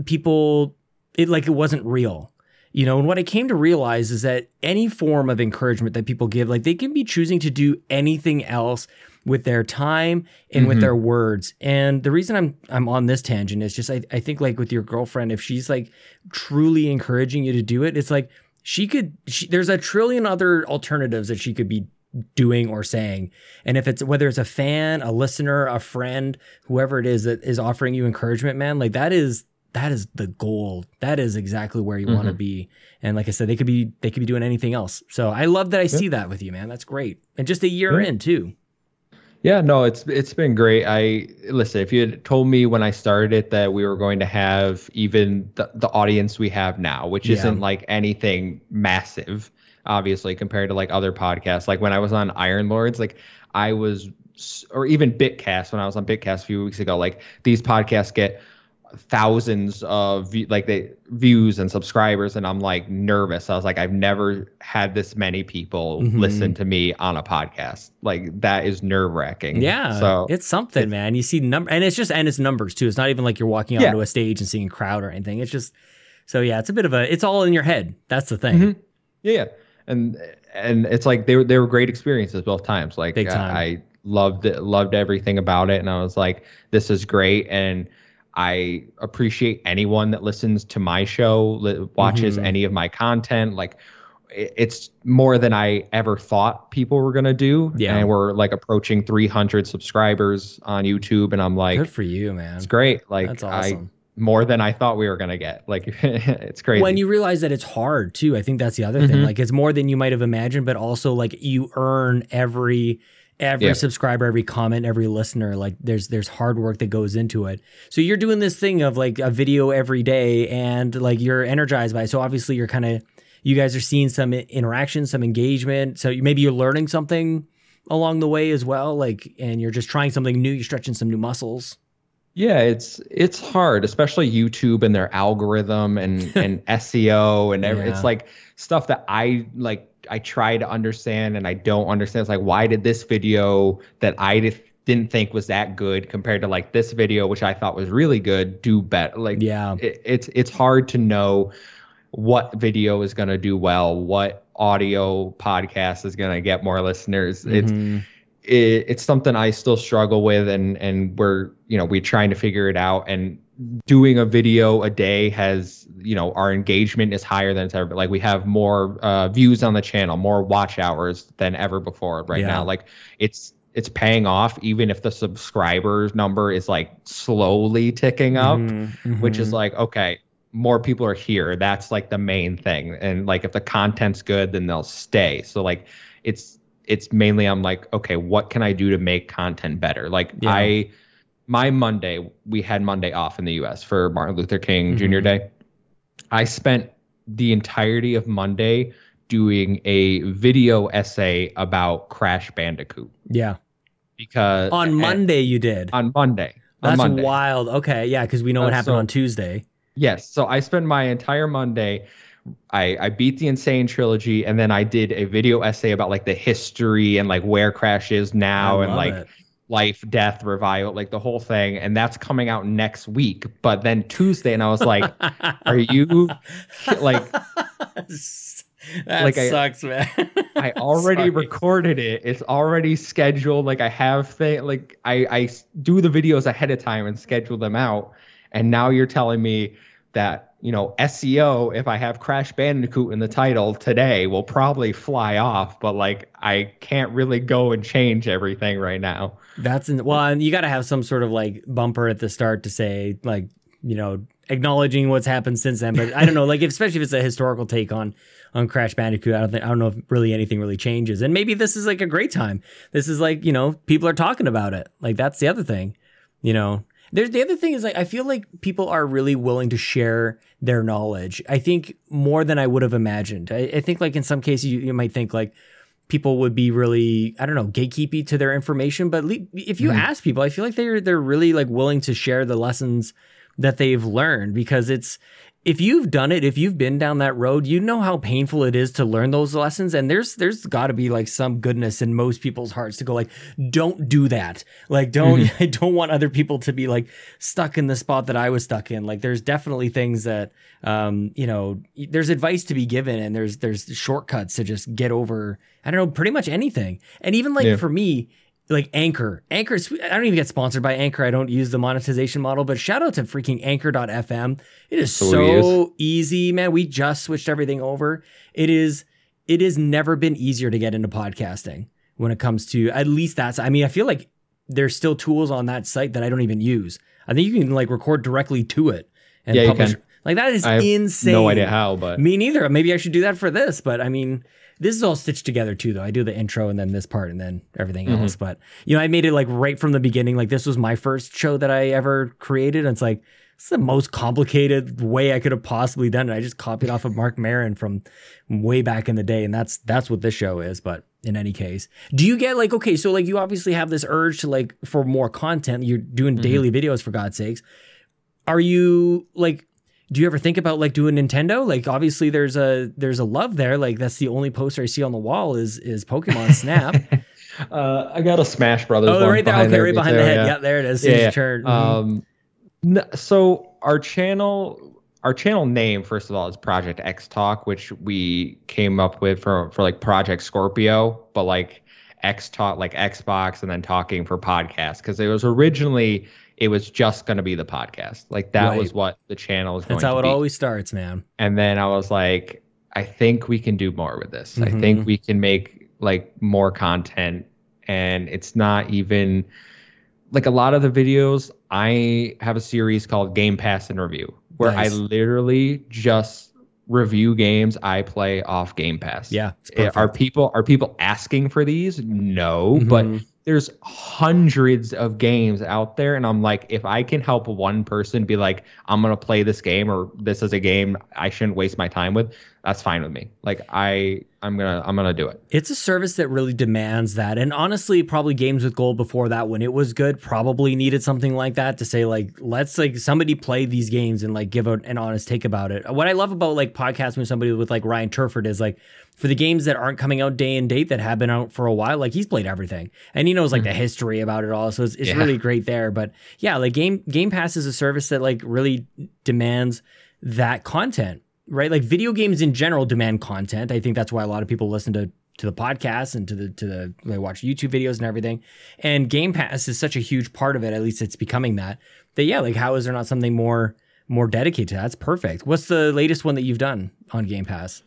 people it like it wasn't real you know and what i came to realize is that any form of encouragement that people give like they can be choosing to do anything else with their time and with Mhm. their words and the reason i'm i'm on this tangent is just I, I think like with your girlfriend if she's like truly encouraging you to do it it's like she could she, there's a trillion other alternatives that she could be doing or saying. And if it's whether it's a fan a listener a friend whoever it is that is offering you encouragement man like that is that is the goal. That is exactly where you want to mm-hmm. be. And like i said they could be they could be doing anything else. So i love that i see that with you man. That's great. And just a year Yeah. in too. Yeah, no, it's it's been great. I listen, if you had told me when I started it that we were going to have even the, the audience we have now, which Yeah. isn't like anything massive, obviously, compared to like other podcasts. Like when I was on Iron Lords, like I was or even Bitcast when I was on Bitcast a few weeks ago, like these podcasts get thousands of like they views and subscribers and I'm like nervous. I was like I've never had this many people Mhm. listen to me on a podcast. Like that is nerve-wracking. yeah So it's something it's- man you see number and it's just and it's numbers too it's not even like you're walking Yeah. onto a stage and seeing a crowd or anything it's just so yeah it's a bit of a it's all in your head that's the thing Mhm. Yeah, yeah. And and it's like they were they were great experiences both times. Like Big time. I, I loved it, loved everything about it, and I was like, this is great. And I appreciate anyone that listens to my show, li- watches Mhm. any of my content. Like, it's more than I ever thought people were gonna do. Yeah. and we're like approaching 300 subscribers on YouTube, and I'm like, Good for you, man. it's great. Like, That's I awesome. More than I thought we were gonna get. Like, it's crazy. When you realize that it's hard too, I think that's the other thing. Mhm. Like it's more than you might have imagined, but also like you earn every every Yeah. subscriber, every comment, every listener. Like there's there's hard work that goes into it. So you're doing this thing of like a video every day, and like you're energized by. It. So obviously you're kind of you guys are seeing some interaction, some engagement. So you- maybe you're learning something along the way as well. Like and you're just trying something new. You're stretching some new muscles. Yeah, it's it's hard, especially YouTube and their algorithm and and SEO and every, Yeah. it's like stuff that I like I try to understand and I don't understand. It's like why did this video that I did, didn't think was that good compared to like this video which I thought was really good do better? Like Yeah. it, it's it's hard to know what video is going to do well, what audio podcast is going to get more listeners. It's Mhm. It, it's something I still struggle with, and and we're you know we're trying to figure it out. And doing a video a day has you know our engagement is higher than it's ever. Like we have more uh, views on the channel, more watch hours than ever before right Yeah. now. Like it's it's paying off, even if the subscribers number is like slowly ticking up Mhm. which is like okay more people are here that's like the main thing and like if the content's good then they'll stay so like it's it's mainly i'm like okay what can i do to make content better like Yeah. i my monday we had monday off in the us for martin luther king jr Mhm. day i spent the entirety of monday doing a video essay about crash bandicoot yeah. because On Monday you did. on monday on That's Monday. wild. Okay, yeah, because we know what Uh, happened so- on Tuesday. Yes. So I spent my entire Monday. I, I beat the N. Sane Trilogy, and then I did a video essay about like the history and like where Crash is now, and like it. life, death, revival, like the whole thing. And that's coming out next week. But then Tuesday, and I was like, "Are you like?" that like I- sucks, man. I already recorded it. It's already scheduled. Like I have thing. Like I I do the videos ahead of time and schedule them out. And now you're telling me that you know SEO. If I have Crash Bandicoot in the title today, will probably fly off. But like I can't really go and change everything right now. That's in, well, you got to have some sort of like bumper at the start to say like you know acknowledging what's happened since then. But I don't know, like especially if it's a historical take on on Crash Bandicoot, I don't think I don't know if really anything really changes. And maybe this is like a great time. This is like you know people are talking about it. Like that's the other thing, you know. There's the other thing is like I feel like people are really willing to share their knowledge. I think more than I would have imagined. I, I think like in some cases you, you might think like people would be really I don't know gatekeepy to their information, but le- if you Mhm. ask people, I feel like they're they're really like willing to share the lessons that they've learned because it's if you've done it, if you've been down that road, you know how painful it is to learn those lessons. And there's there's got to be like some goodness in most people's hearts to go like, don't do that. Like, don't I don't want other people to be like stuck in the spot that I was stuck in. Like, there's definitely things that um you know there's advice to be given, and there's there's shortcuts to just get over. I don't know, pretty much anything. And even like Yeah. for me, like Anchor. Anchor, I don't even get sponsored by Anchor. I don't use the monetization model, but shout out to freaking anchor.fm. It is so easy, man. We just switched everything over. It is, it has never been easier to get into podcasting when it comes to at least that's, I mean, I feel like there's still tools on that site that I don't even use. I think you can like record directly to it and Yeah, you publish. can. Like that is I insane. No idea how, but Me neither. Maybe I should do that for this, but I mean, this is all stitched together too, though. I do the intro and then this part and then everything Mhm. else. But you know, I made it like right from the beginning. Like this was my first show that I ever created, and it's like it's the most complicated way I could have possibly done it. I just copied off of Marc Maron from way back in the day, and that's that's what this show is. But in any case, do you get like okay? So like you obviously have this urge to like for more content. You're doing Mhm. daily videos for God's sakes. Are you like? Do you ever think about like doing Nintendo? Like obviously there's a there's a love there. Like that's the only poster I see on the wall is is Pokemon Snap. uh, I got a Smash Brothers. oh, one right there. behind Okay, right behind too, the head. yeah. Yeah, there it is. Yeah, yeah. Mhm. Um, so our channel, our channel name, first of all, is Project X Talk, which we came up with for for like Project Scorpio, but like X Talk, like Xbox, and then talking for podcasts, because it was originally it was just going to be the podcast. Like that Right. was what the channel was That's how it be. always starts, man. and then I was like, I think we can do more with this. I Mhm. think we can make like more content, and it's not even like a lot of the videos. I have a series called Game Pass and Review, where Nice. I literally just review games I play off Game Pass. Yeah. Eh, Are people are people asking for these? No, but Mhm. There's hundreds of games out there and i'm like if i can help one person be like i'm gonna play this game or this is a game i shouldn't waste my time with that's fine with me. Like i i'm gonna i'm gonna do it It's a service that really demands that. And honestly, probably games with gold before that when it was good probably needed something like that to say like let's like somebody play these games and like give a, an honest take about it. What I love about like podcasting with somebody with like Ryan Turford is like for the games that aren't coming out day and date that have been out for a while, like he's played everything and he knows like the mm-hmm. history about it all. So it's, it's Yeah. really great there. But yeah, like Game Game Pass is a service that like really demands that content, right? Like video games in general demand content. I think that's why a lot of people listen to to the podcast and to the to the they watch YouTube videos and everything. And Game Pass is such a huge part of it. At least it's becoming that. That yeah, like how is there not something more more dedicated to that? That's perfect. What's the latest one that you've done on Game Pass?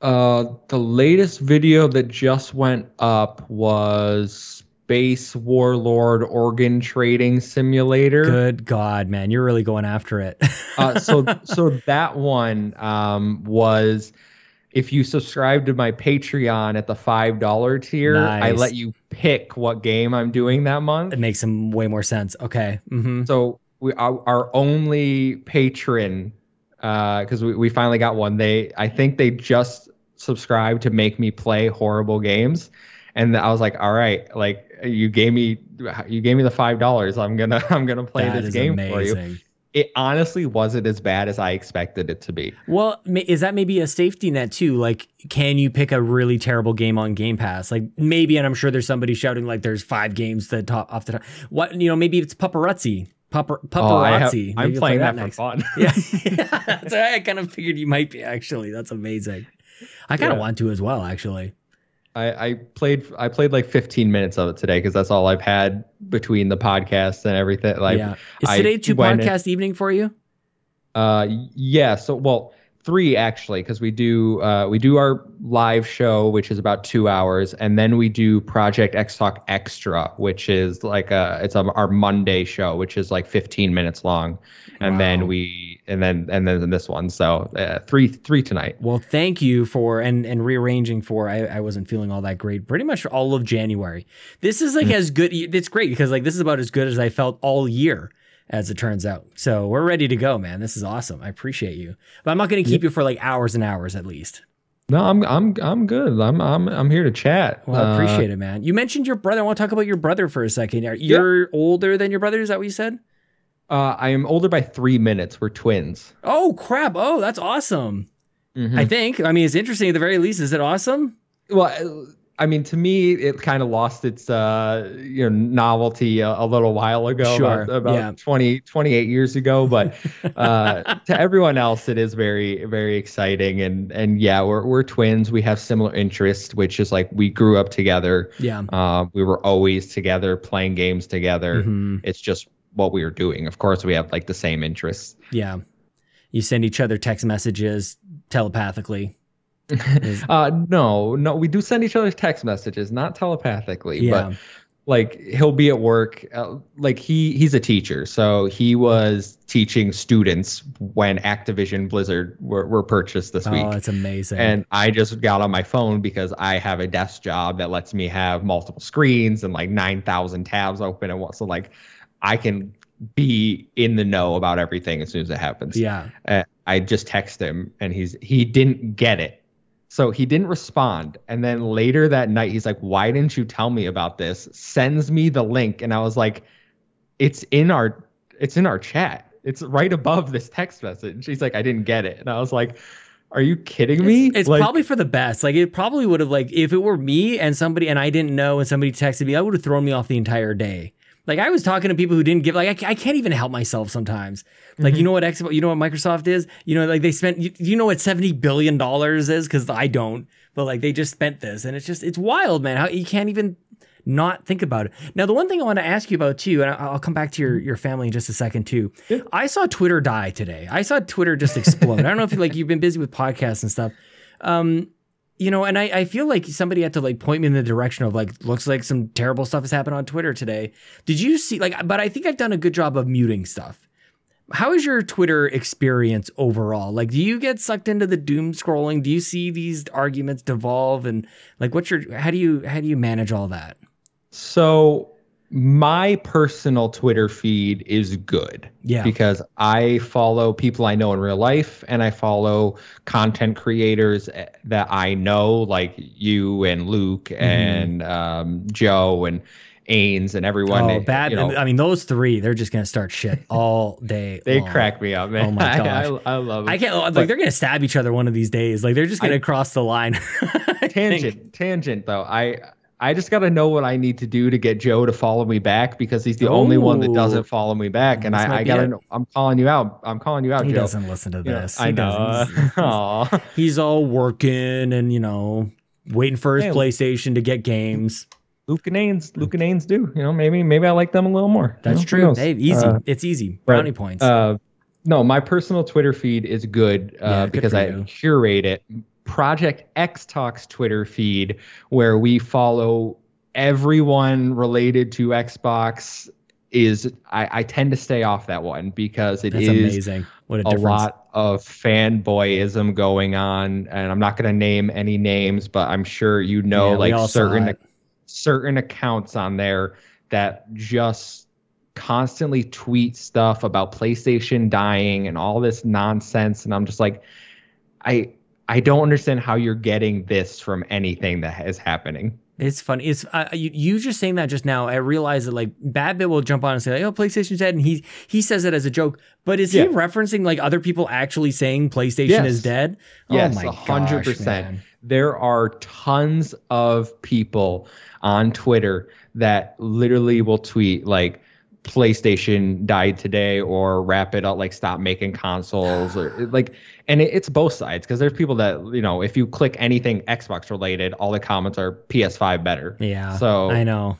uh the latest video that just went up was space warlord organ trading simulator Good God, man, you're really going after it. uh, so so that one um, was if you subscribe to my Patreon at the five dollar tier, I let you pick what game I'm doing that month. it makes some way more sense. Okay. Mm-hmm. So we our, our only patron because we, we finally got one. They I think they just subscribed to make me play horrible games. And I was like, all right, like you gave me you gave me the five dollars. I'm gonna I'm gonna play That this is game for you. It honestly wasn't as bad as I expected it to be. Well, is that maybe a safety net too? Like, can you pick a really terrible game on Game Pass? Like, maybe, and I'm sure there's somebody shouting like there's five games that top off the top. What you know? Maybe it's Pupperazzi. Pupper, Oh, I have- paparazzi. Maybe I'm you'll playing play that, next. for fun. Yeah, yeah. so I kind of figured you might be actually. That's amazing. I kind of Yeah. want to as well, actually. I, I played I played like 15 minutes of it today because that's all I've had between the podcast and everything. Like, yeah. Is I today two went in- podcast evening for you? uh, yeah. So, well, three actually, because we do uh, we do our live show, which is about two hours, and then we do Project X Talk Extra, which is like a it's a, our Monday show, which is like 15 minutes long, and Wow. then we and then and then this one. So uh, three three tonight. Well, thank you for and and rearranging for. I, I wasn't feeling all that great. Pretty much all of January. This is like as good. It's great because like this is about as good as I felt all year, as it turns out. So we're ready to go, man. This is awesome. I appreciate you, but I'm not going to keep you for like hours and hours at least. No, I'm I'm I'm good. I'm I'm I'm here to chat. Well, I appreciate it, man. You mentioned your brother. I want to talk about your brother for a second. You're older than your brother. Is that what you said? Uh, I am older by three minutes. We're twins. Oh crap! Oh, that's awesome. Mhm. I think. I mean, it's interesting at the very least. Is it awesome? well, uh, I mean, to me, it kind of lost its uh, you know novelty a, a little while ago, Sure, about, about yeah. 20, 28 years ago. But uh, to everyone else, it is very, very exciting. And and yeah, we're we're twins. We have similar interests, which is like we grew up together. Yeah. Uh, we were always together, playing games together. Mhm. It's just what we were doing. Of course, we have like the same interests. Yeah. You send each other text messages telepathically. uh no no we do send each other text messages not telepathically Yeah. but like he'll be at work uh, like he he's a teacher so he was teaching students when activision blizzard were, were purchased this Oh, week oh that's amazing. and i just got on my phone because i have a desk job that lets me have multiple screens and like 9000 tabs open and what so like i can be in the know about everything as soon as it happens yeah. uh, I just text him and he's he didn't get it. So he didn't respond. And then later that night he's like, "Why didn't you tell me about this?" Sends me the link and I was like, "It's in our it's in our chat. It's right above this text message." He's like, "I didn't get it." And I was like, "Are you kidding me?" It's, it's Like, probably for the best. Like it probably would have like if it were me and somebody and I didn't know and somebody texted me, I would have thrown me off the entire day. Like I was talking to people who didn't give like I, I can't even help myself sometimes. Like Mm-hmm. you know what X you know what Microsoft is? You know like they spent you, you know what 70 billion dollars is cuz I don't. But like they just spent this and it's just it's wild, man. How you can't even not think about it. Now, the one thing I want to ask you about too, and I- I'll come back to your, your family in just a second too. I saw Twitter die today. I saw Twitter just explode. I don't know if you, like you've been busy with podcasts and stuff. Um, you know, and I, I feel like somebody had to like point me in the direction of like, looks like some terrible stuff has happened on Twitter today. Did you see like, but I think I've done a good job of muting stuff. How is your Twitter experience overall? Like, do you get sucked into the doom scrolling? Do you see these arguments devolve and like, what's your, how do you, how do you manage all that? So my personal Twitter feed is good. Yeah. Because I follow people I know in real life and I follow content creators that I know, like you and Luke Mm-hmm. and um, Joe and Ains and everyone. Oh, bad. you know, I mean, those three, they're just gonna start shit all day. they long. crack me up, man. Oh my I- gosh. I, I love it. I can't like But- they're gonna stab each other one of these days. Like they're just gonna cross the line. Tangent tangent though i i just got to know what i need to do to get joe to follow me back because he's the only one that doesn't follow me back and This i, I gotta know i'm calling you out i'm calling you out He joe doesn't listen to You know, this. i He know doesn't. He's- He's all working and you know waiting for his Hey. PlayStation to get games. luke and ains luke and ains do you know maybe maybe i like them a little more you That's know, true. Hey, easy. Uh, it's easy. Brownie points. uh no my personal twitter feed is good uh, Yeah, because i you. curate it project x talks twitter feed where we follow everyone related to xbox is I, I tend to stay off that one because it That's is amazing. What a, a lot of fanboyism going on and i'm not going to name any names but i'm sure you know Yeah, like certain certain accounts on there that just constantly tweet stuff about PlayStation dying and all this nonsense and I'm just like I I don't understand how you're getting this from anything that is happening. It's funny. It's uh, you, you just saying that just now. I realize that like Bad Bit will jump on and say like, "Oh, PlayStation's dead," and he he says it as a joke. But is Yeah. he referencing like other people actually saying PlayStation Yes. is dead? Yes, oh my a one hundred percent. There are tons of people on Twitter that literally will tweet like PlayStation died today or wrap it up like stop making consoles or like and it, it's both sides because there's people that you know if you click anything Xbox related all the comments are PS5 better. Yeah. So I know.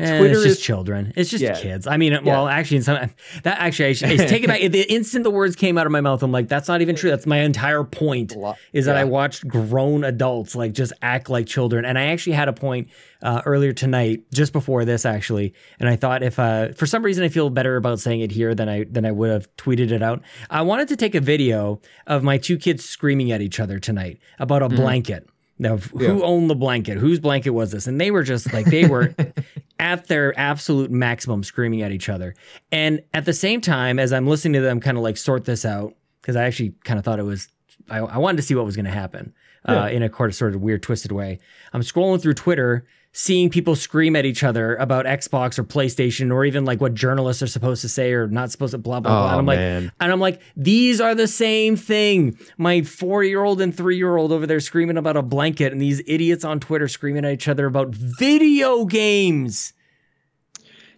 Eh, Twitter it's just is children. It's just Yeah. kids. I mean, well, actually, in some that actually, I, should- I take it back. The instant the words came out of my mouth, I'm like, that's not even true. That's my entire point. Is that yeah. I watched grown adults like just act like children, and I actually had a point uh, earlier tonight, just before this, actually, and I thought if uh, for some reason I feel better about saying it here than I than I would have tweeted it out. I wanted to take a video of my two kids screaming at each other tonight about a blanket. Now, who owned the blanket? Whose blanket was this? And they were just like they were at their absolute maximum screaming at each other. And at the same time, as I'm listening to them kind of like sort this out, because I actually kind of thought it was, I, I wanted to see what was going to happen uh, in a sort of, sort of weird, twisted way. I'm scrolling through Twitter, seeing people scream at each other about Xbox or PlayStation or even like what journalists are supposed to say or not supposed to, blah, blah, blah. Oh, And I'm like, and I'm like, these are the same thing. My four year old and three year old over there screaming about a blanket, and these idiots on Twitter screaming at each other about video games.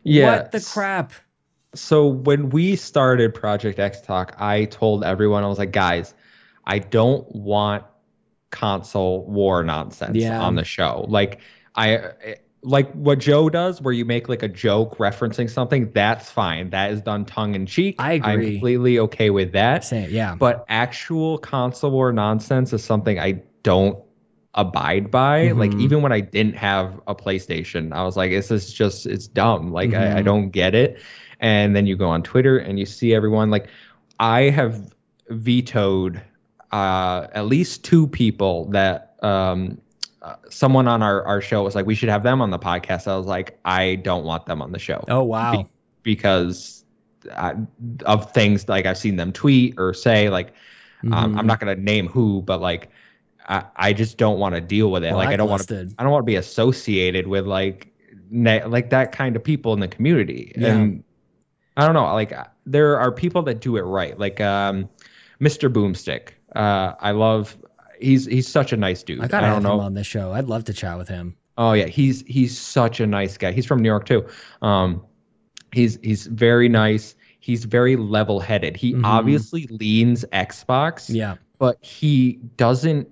yeah. What the crap? so when we started Project X Talk, I told everyone I was like, guys, I don't want console war nonsense Yeah. on the show. Like I like what Joe does where you make like a joke referencing something, that's fine. That is done tongue in cheek. I agree. I'm completely okay with that. Say, yeah. But actual console war nonsense is something I don't abide by. Like Mhm. even when I didn't have a PlayStation, I was like, this is just it's dumb. Like I, I Mhm. don't get it. And then you go on Twitter and you see everyone like I have vetoed uh, at least two people that um, uh, someone on our, our show was like, we should have them on the podcast. I was like, I don't want them on the show oh, wow. because I, of things like I've seen them tweet or say. Like, um, Mhm. I'm not going to name who, but like, I, I just don't want to deal with it. like, I don't want to. I don't want to be associated with like, ne- like that kind of people in the community. Yeah. And I don't know. Like, there are people that do it right. Like, um, Mr. Boomstick. Uh, I love. He's he's such a nice dude. I gotta I don't him know. on this show. I'd love to chat with him. Oh yeah, he's he's such a nice guy. He's from New York too. Um, he's he's very nice. He's very level-headed. He Mhm. obviously leans Xbox, Yeah. but he doesn't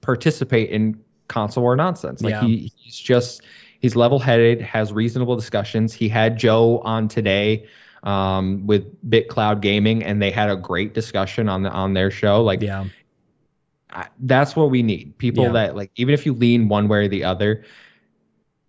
participate in console war nonsense. Like Yeah. he he's just he's level-headed, has reasonable discussions. He had Joe on today um, with BitCloud Gaming, and they had a great discussion on the on their show. Like, Yeah. I, that's what we need. People Yeah. that like, even if you lean one way or the other,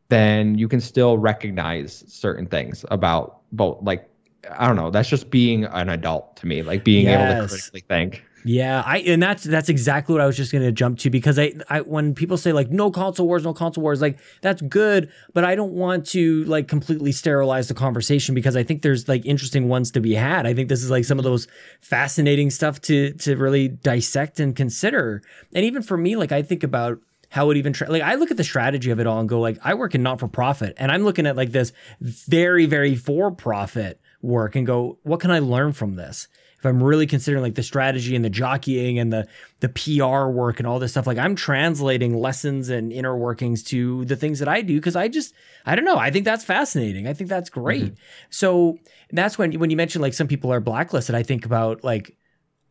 then you can still recognize certain things about both. Like, I don't know. That's just being an adult to me. Like being able to critically think. Yeah, I and that's that's exactly what I was just gonna jump to because I, I when people say like no console wars, no console wars, like that's good, but I don't want to like completely sterilize the conversation because I think there's like interesting ones to be had. I think this is like some of those fascinating stuff to to really dissect and consider. And even for me, like I think about how it even tra- like I look at the strategy of it all and go like I work in not for profit and I'm looking at like this very very for profit work and go what can I learn from this if I'm really considering like the strategy and the jockeying and the the PR work and all this stuff like I'm translating lessons and inner workings to the things that I do because I just I don't know. I think that's fascinating. I think that's great. Mm-hmm. So that's when when you mentioned like some people are blacklisted I think about like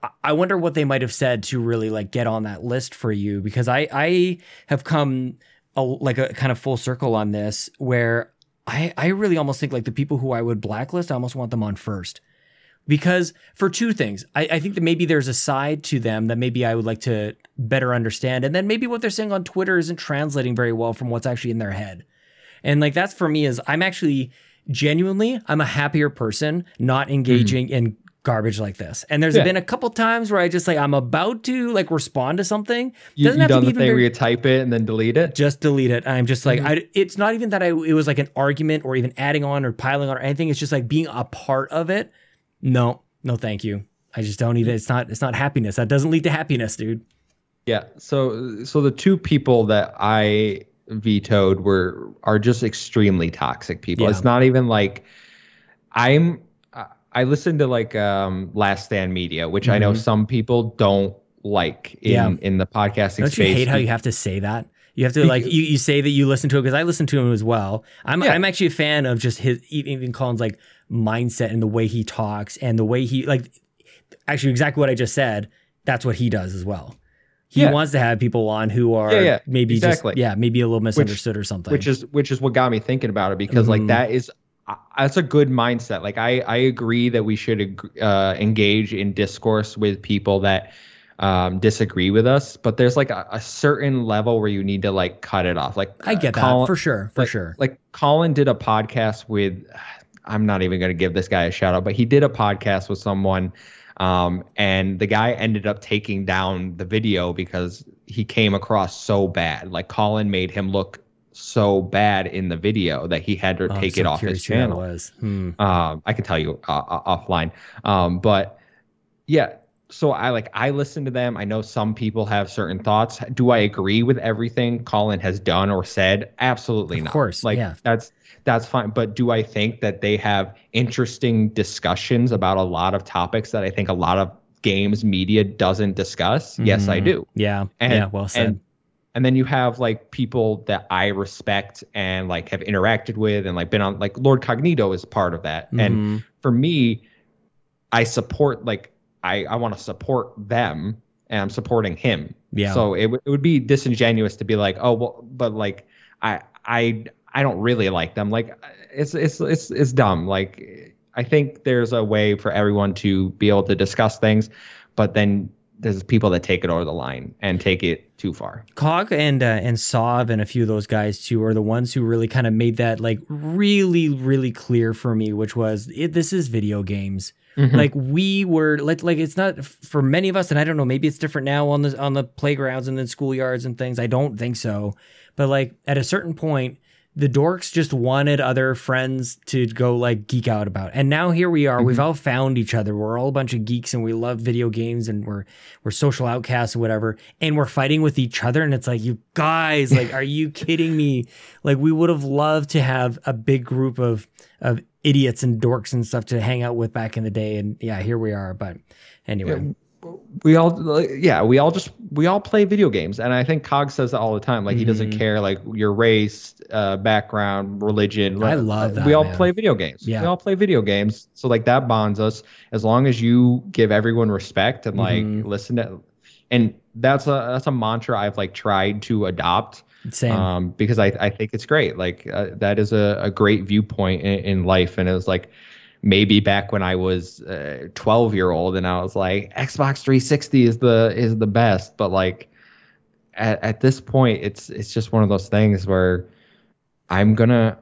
I- I wonder what they might have said to really like get on that list for you because I I have come a, like a kind of full circle on this where I I really almost think like the people who I would blacklist I almost want them on first because for two things I, I think that maybe there's a side to them that maybe I would like to better understand and then maybe what they're saying on Twitter isn't translating very well from what's actually in their head and like that's for me is I'm actually genuinely I'm a happier person not engaging in garbage like this. And there's Yeah. been a couple times where I just like I'm about to like respond to something. You, Doesn't you have to done be the thing where you type it and then delete it? just delete it. I'm just like Mhm. I it's not even that I it was like an argument or even adding on or piling on or anything. It's just like being a part of it. No, no thank you. I just don't even it's not it's not happiness. That doesn't lead to happiness, dude. Yeah. So so the two people that I vetoed were are just extremely toxic people. Yeah. It's not even like I'm I- listened to like um Last Stand Media, which I know Mhm. some people don't like in Yeah. in the podcasting Don't you hate how you have to say that? You have to like you, you say that you listen to it because I listen to him as well. I'm Yeah. I'm actually a fan of just his even Colin's like mindset and the way he talks and the way he like actually exactly what I just said. That's what he does as well. He Yeah. wants to have people on who are Yeah, yeah, maybe exactly. just yeah maybe a little misunderstood or something. which is which is what got me thinking about it because Mhm. like that is uh, that's a good mindset like i i agree that we should uh, engage in discourse with people that um, disagree with us but there's like a, a certain level where you need to like cut it off like I get uh, that for sure for like, sure. like colin did a podcast with i'm not even going to give this guy a shout out but he did a podcast with someone um, and the guy ended up taking down the video because he came across so bad like colin made him look so bad in the video that he had to Oh, take so it off his curious who that channel Was. Hmm. um, I can tell you uh, uh, offline. Um, but yeah, so I like I listen to them. I know some people have certain thoughts. Do I agree with everything Colin has done or said? Absolutely Of not. Of course, like yeah. that's that's fine. But do I think that they have interesting discussions about a lot of topics that I think a lot of games media doesn't discuss? Yes, I Mhm. do. Yeah. And, yeah. Well said. And, and then you have like people that I respect and like have interacted with and like been on like Lord Cognito is part of that. And Mhm. for me, I support like I I want to support them and I'm supporting him. yeah. So it, w- it would be disingenuous to be like, oh well, but like I I I don't really like them. Like it's it's it's it's dumb. Like I think there's a way for everyone to be able to discuss things, but then there's people that take it over the line and take it too far. Cog and uh, and Saab and a few of those guys too are the ones who really kind of made that like really really clear for me, which was it, this is video games. Like we were like like it's not for many of us, and I don't know maybe it's different now on the on the playgrounds and then schoolyards and things. I don't think so, but like at a certain point. The dorks just wanted other friends to go like geek out about. And now here we are. We've mm-hmm. all found each other. We're all a bunch of geeks and we love video games and we're we're social outcasts and whatever. And we're fighting with each other. And it's like, you guys, like, are you kidding me? Like, we would have loved to have a big group of of idiots and dorks and stuff to hang out with back in the day. And yeah, here we are. But anyway. We all yeah we all just we all play video games and i think cog says that all the time like he doesn't Mhm. care like your race uh background religion I like, love that, we all man. play video games Yeah. we all play video games so like that bonds us as long as you give everyone respect and like Mhm. listen to and that's a that's a mantra i've like tried to adopt Same. Um, because I, I think it's great. Like uh, that is a, a great viewpoint in, in life. And it was like, maybe back when I was uh, 12 year old and I was like Xbox 360 is the is the best but like at, at this point it's it's just one of those things where I'm going to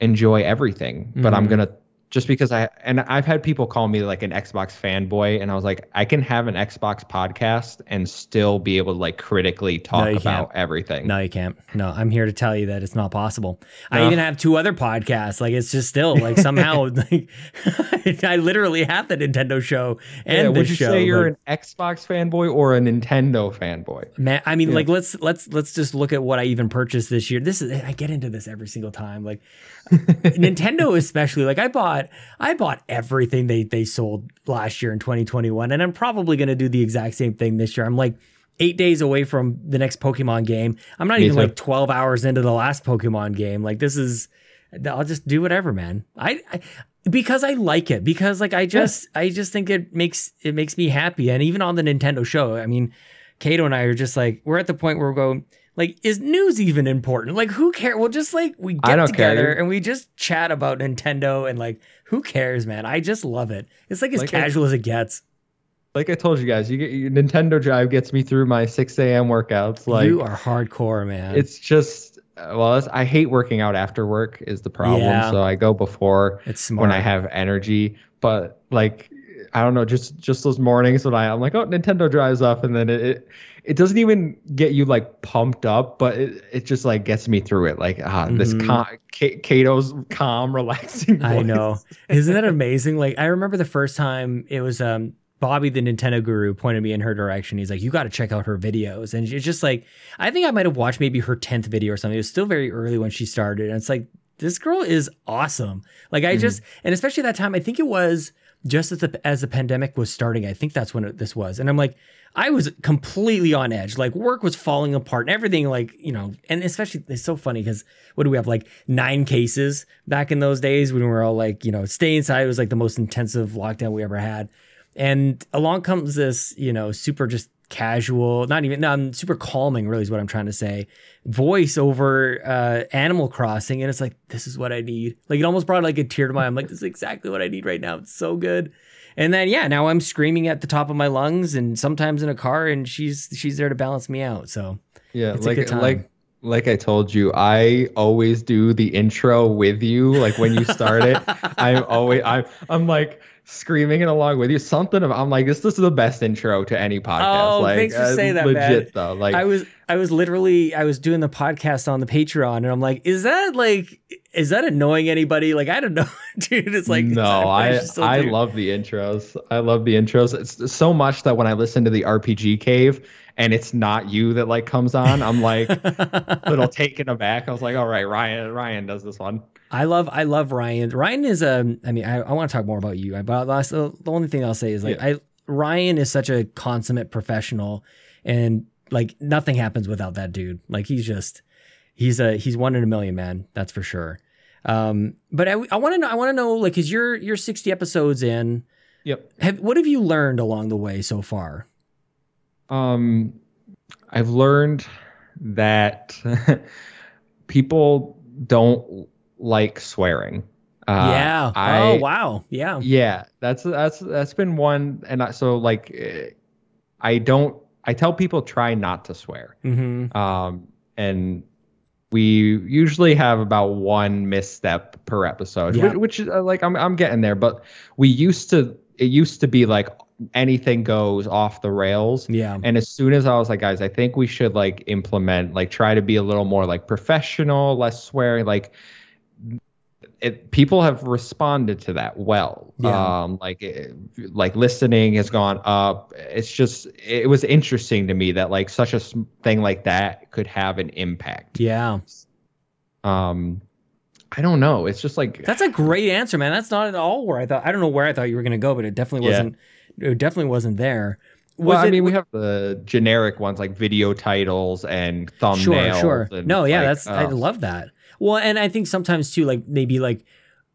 enjoy everything but I'm Mhm. going to just because I and I've had people call me like an Xbox fanboy and I was like I can have an Xbox podcast and still be able to like critically talk you about can't. everything. No, you can't. No, I'm here to tell you that it's not possible. I even have two other podcasts. Like it's just still like somehow like I literally have the Nintendo show and yeah, would you show. say you're an Xbox fanboy or a Nintendo fanboy? Man, I mean, Yeah. like let's let's let's just look at what I even purchased this year. This is I get into this every single time. Like Nintendo, especially. Like I bought I bought everything they they sold last year in 2021, and I'm probably gonna do the exact same thing this year. I'm like eight days away from the next Pokemon game. I'm not Me even too. like 12 hours into the last Pokemon game. Like this is I'll just do whatever, man. I, I because I like it because like I just I just think it makes it makes me happy and even on the Nintendo show I mean Kato and I are just like we're at the point where we're going like is news even important like who cares well just like we get don't care. together and we just chat about Nintendo and like who cares man I just love it it's like as Like I- casual as it gets like I told you guys, you get your Nintendo Drive gets me through my 6 a.m. workouts. Like you are hardcore man it's just well, I hate working out after work is the problem. Yeah. So I go before it's smart when I have energy. But like I don't know, just just those mornings when I I'm like, oh, Nintendo Drive's up, and then it. it it doesn't even get you like pumped up, but it, it just like gets me through it. Like ah, this Mhm. cal- K- Kato's calm, relaxing. I know. Isn't that amazing? Like I remember the first time it was um Bobby the Nintendo guru pointed me in her direction. He's like, "You got to check out her videos." And it's just like I think I might have watched maybe her 10th video or something. It was still very early when she started. And it's like this girl is awesome. Like I Mhm. just and especially that time I think it was just as the as the pandemic was starting. I think that's when it, this was. And I'm like I was completely on edge. Like work was falling apart and everything like, you know, and especially it's so funny cuz what do we have like 9 cases back in those days when we were all like, you know, stay inside It was like the most intensive lockdown we ever had. And along comes this, you know, super just casual, not even, no, I'm super calming, really, is what I'm trying to say. Voice over uh, Animal Crossing. And it's like, this is what I need. Like, it almost brought like a tear to my eye. I'm like, this is exactly what I need right now. It's so good. And then, yeah, now I'm screaming at the top of my lungs and sometimes in a car, and she's she's there to balance me out. So, Yeah, like like like I told you, I always do the intro with you. Like when you start it, I'm always I'm I'm like screaming it along with you. Something of I'm like this. This is the best intro to any podcast. Oh, like, thanks for uh, saying that, legit man. though. Like I was I was literally I was doing the podcast on the Patreon and I'm like, is that like is that annoying anybody? Like I don't know, dude. It's like no, it's- I I do- love the intros. I love the intros. It's so much that when I listen to the RPG cave and it's not you that like comes on, I'm like little taken aback. I was like, all right, Ryan Ryan does this one. I love I love Ryan. Ryan is a. I mean I, I want to talk more about you. But last, the only thing I'll say is like I Ryan is such a consummate professional and like nothing happens without that dude. Like he's just he's a he's one in a million, man. That's for sure. Um, but I, I want to know I want to know like cuz you're you're 60 episodes in. Yep. Have what have you learned along the way so far? Um, I've learned that people don't like swearing. Uh, yeah. I, oh wow. Yeah. Yeah, that's that's that's been one, and I, so like, eh, I don't. I tell people try not to swear. Mm-hmm. Um, and we usually have about one misstep per episode, Yeah. which, which uh, like I'm I'm getting there. But we used to. It used to be like anything goes off the rails. Yeah. And as soon as I was like, guys, I think we should like implement, like, try to be a little more like professional, less swearing. Like, it, people have responded to that well. Yeah. Um, like, it, like listening has gone up. It's just, it was interesting to me that like such a thing like that could have an impact. Yeah. Um, I don't know. It's just like That's a great answer, man. That's not at all where I thought. I don't know where I thought you were going to go, but it definitely Yeah. wasn't. It definitely wasn't there. Was well, I it- mean, we have the generic ones like video titles and thumbnails. sure, sure. No, yeah, like, that's I uh, love that. Well, and I think sometimes too, like maybe like,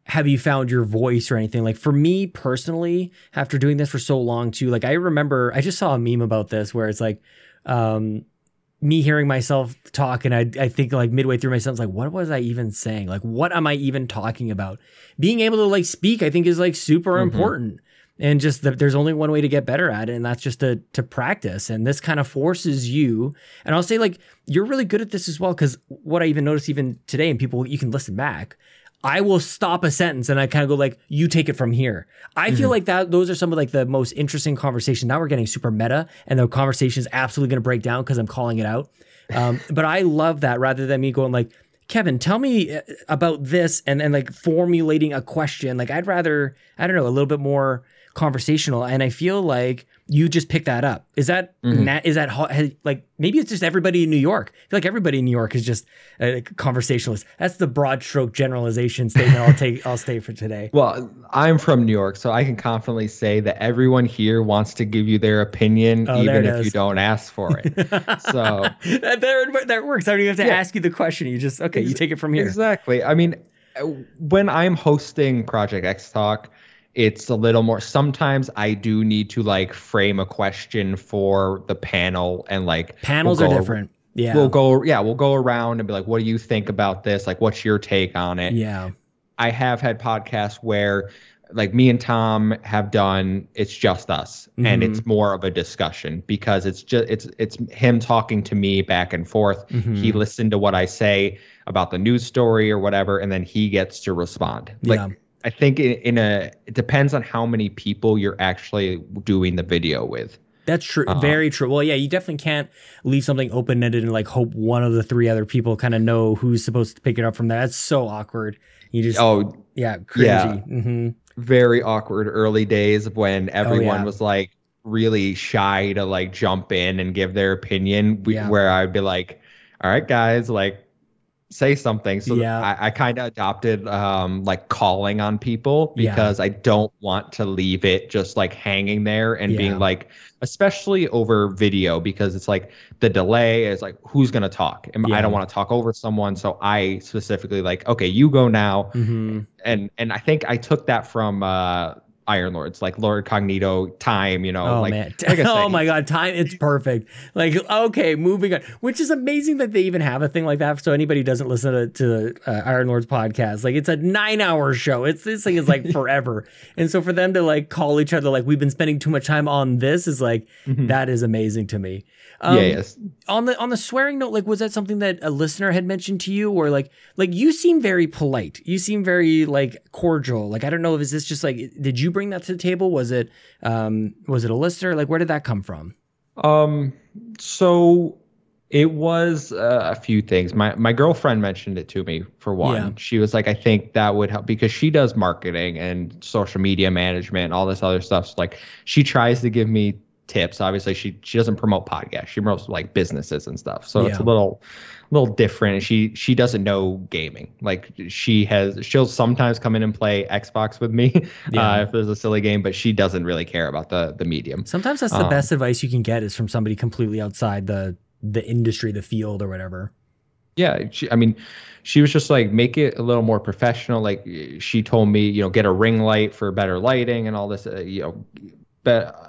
have you found your voice or anything? Like for me personally, after doing this for so long too, like I remember I just saw a meme about this where it's like, um, me hearing myself talk and I, I think like midway through my sentence like what was i even saying like what am i even talking about being able to like speak i think is like super Mhm. important and just that there's only one way to get better at it and that's just to to practice and this kind of forces you and i'll say like you're really good at this as well because what i even noticed even today and people you can listen back I will stop a sentence and I kind of go like, "You take it from here." I feel Mhm. like that those are some of like the most interesting conversations. Now we're getting super meta, and the conversation is absolutely going to break down because I'm calling it out. Um, but I love that rather than me going like, "Kevin, tell me uh, about this," and then like formulating a question. Like I'd rather I don't know a little bit more conversational, and I feel like you just pick that up. Is that Mhm. na- is that has- like maybe it's just everybody in New York? I feel like everybody in New York is just a conversationalist. That's the broad stroke generalization statement I'll take. I'll stay for today. Well, I'm from New York, so I can confidently say that everyone here wants to give you their opinion, Oh, even if is. you don't ask for it. So- that, that works. I don't even have to Yeah. ask you the question. You just okay. You take it from here. Exactly. I mean, uh, when I'm hosting Project X Talk, it's a little more. Sometimes I do need to like frame a question for the panel and like Panels we'll are different. Yeah. We'll go, yeah, we'll go around and be like, what do you think about this? Like, what's your take on it? yeah. I have had podcasts where like me and Tom have done it's just us and Mhm. it's more of a discussion because it's just it's it's him talking to me back and forth. He Mhm. listened to what I say about the news story or whatever and then he gets to respond. Like Yeah. I think in, in a it depends on how many people you're actually doing the video with. That's true. Uh, Very true. Well, yeah, you definitely can't leave something open ended and like hope one of the three other people kind of know who's supposed to pick it up from there. That's so awkward. You just, Oh, yeah, yeah. cringy. hmm very awkward early days of when everyone Oh, yeah. was like really shy to like jump in and give their opinion we, Yeah. where i'd be like all right guys like say something so Yeah. i, I kind of adopted um like calling on people Yeah. because i don't want to leave it just like hanging there and Yeah. being like especially over video because it's like the delay is like who's going to talk and i don't want to talk over someone so i specifically like okay you go now hmm and and I think I took that from uh Iron Lords, like Lord Cognito time, you know, Oh like, man! like oh my god! Time it's perfect. Like okay, moving on. Which is amazing that they even have a thing like that. So anybody who doesn't listen to, to uh, Iron Lord's podcast, like it's a nine-hour show. It's this thing is like forever. and so for them to like call each other like we've been spending too much time on this is like Mhm. that is amazing to me. Um, yeah, yes. on the on the swearing note like was that something that a listener had mentioned to you or like like you seem very polite you seem very like cordial like i don't know if is this just like did you bring that to the table was it um was it a listener like where did that come from Um, so it was uh, a few things. My my girlfriend mentioned it to me for one. Yeah. She was like, I think that would help because she does marketing and social media management and all this other stuff. So like she tries to give me tips. Obviously, she she doesn't promote podcasts. She promotes like businesses and stuff. So it's a Yeah. little little different. And she she doesn't know gaming. Like she has she'll sometimes come in and play Xbox with me Yeah. uh, if there's a silly game, but she doesn't really care about the the medium. sometimes that's the Um, best advice you can get is from somebody completely outside the the industry the field or whatever yeah she, i mean she was just like make it a little more professional like she told me you know get a ring light for better lighting and all this uh, you know but uh,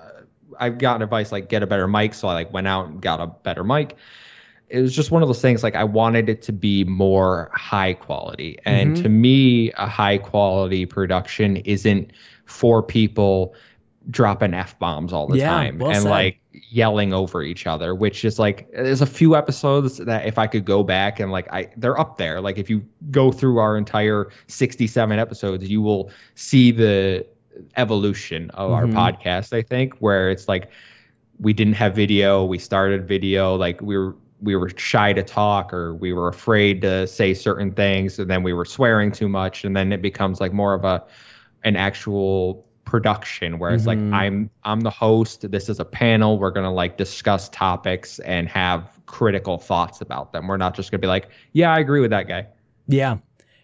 i've gotten advice like get a better mic so i like went out and got a better mic it was just one of those things like i wanted it to be more high quality and Mhm. to me a high quality production isn't for people dropping f bombs all the Yeah, time well and said. like yelling over each other which is like there's a few episodes that if i could go back and like i they're up there like if you go through our entire 67 episodes you will see the evolution of Mhm. our podcast i think where it's like we didn't have video we started video like we were we were shy to talk or we were afraid to say certain things and then we were swearing too much and then it becomes like more of a an actual production where it's Mhm. like i'm i'm the host this is a panel we're going to like discuss topics and have critical thoughts about them we're not just going to be like yeah i agree with that guy Yeah.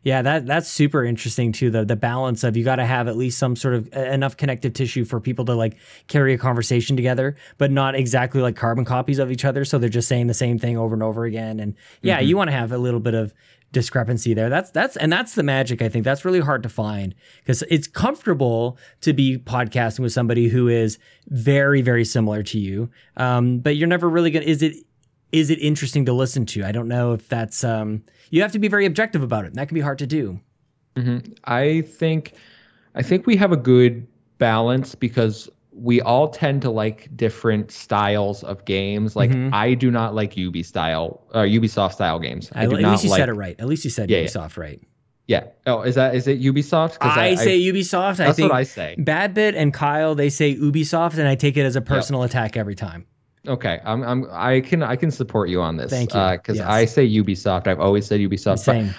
Yeah, that that's super interesting too. The the balance of you got to have at least some sort of enough connective tissue for people to like carry a conversation together, but not exactly like carbon copies of each other. So they're just saying the same thing over and over again. And yeah, Mhm. you want to have a little bit of discrepancy there. That's that's and that's the magic. I think that's really hard to find because it's comfortable to be podcasting with somebody who is very very similar to you, um, but you're never really gonna. Is it is it interesting to listen to? I don't know if that's um you have to be very objective about it. And that can be hard to do. Mm-hmm. I think I think we have a good balance because we all tend to like different styles of games. Like Mhm. I do not like Ubi style or Ubisoft style games. I At do least not you like. said it right. At least you said Yeah, yeah. Ubisoft right. Yeah. Oh, is that is it Ubisoft? I, say Ubisoft. I that's think what I say. Badbit and Kyle they say Ubisoft, and I take it as a personal attack every time. Okay, I'm I'm I can I can support you on this. Thank you. Because Yes. I say Ubisoft. I've always said Ubisoft. Same.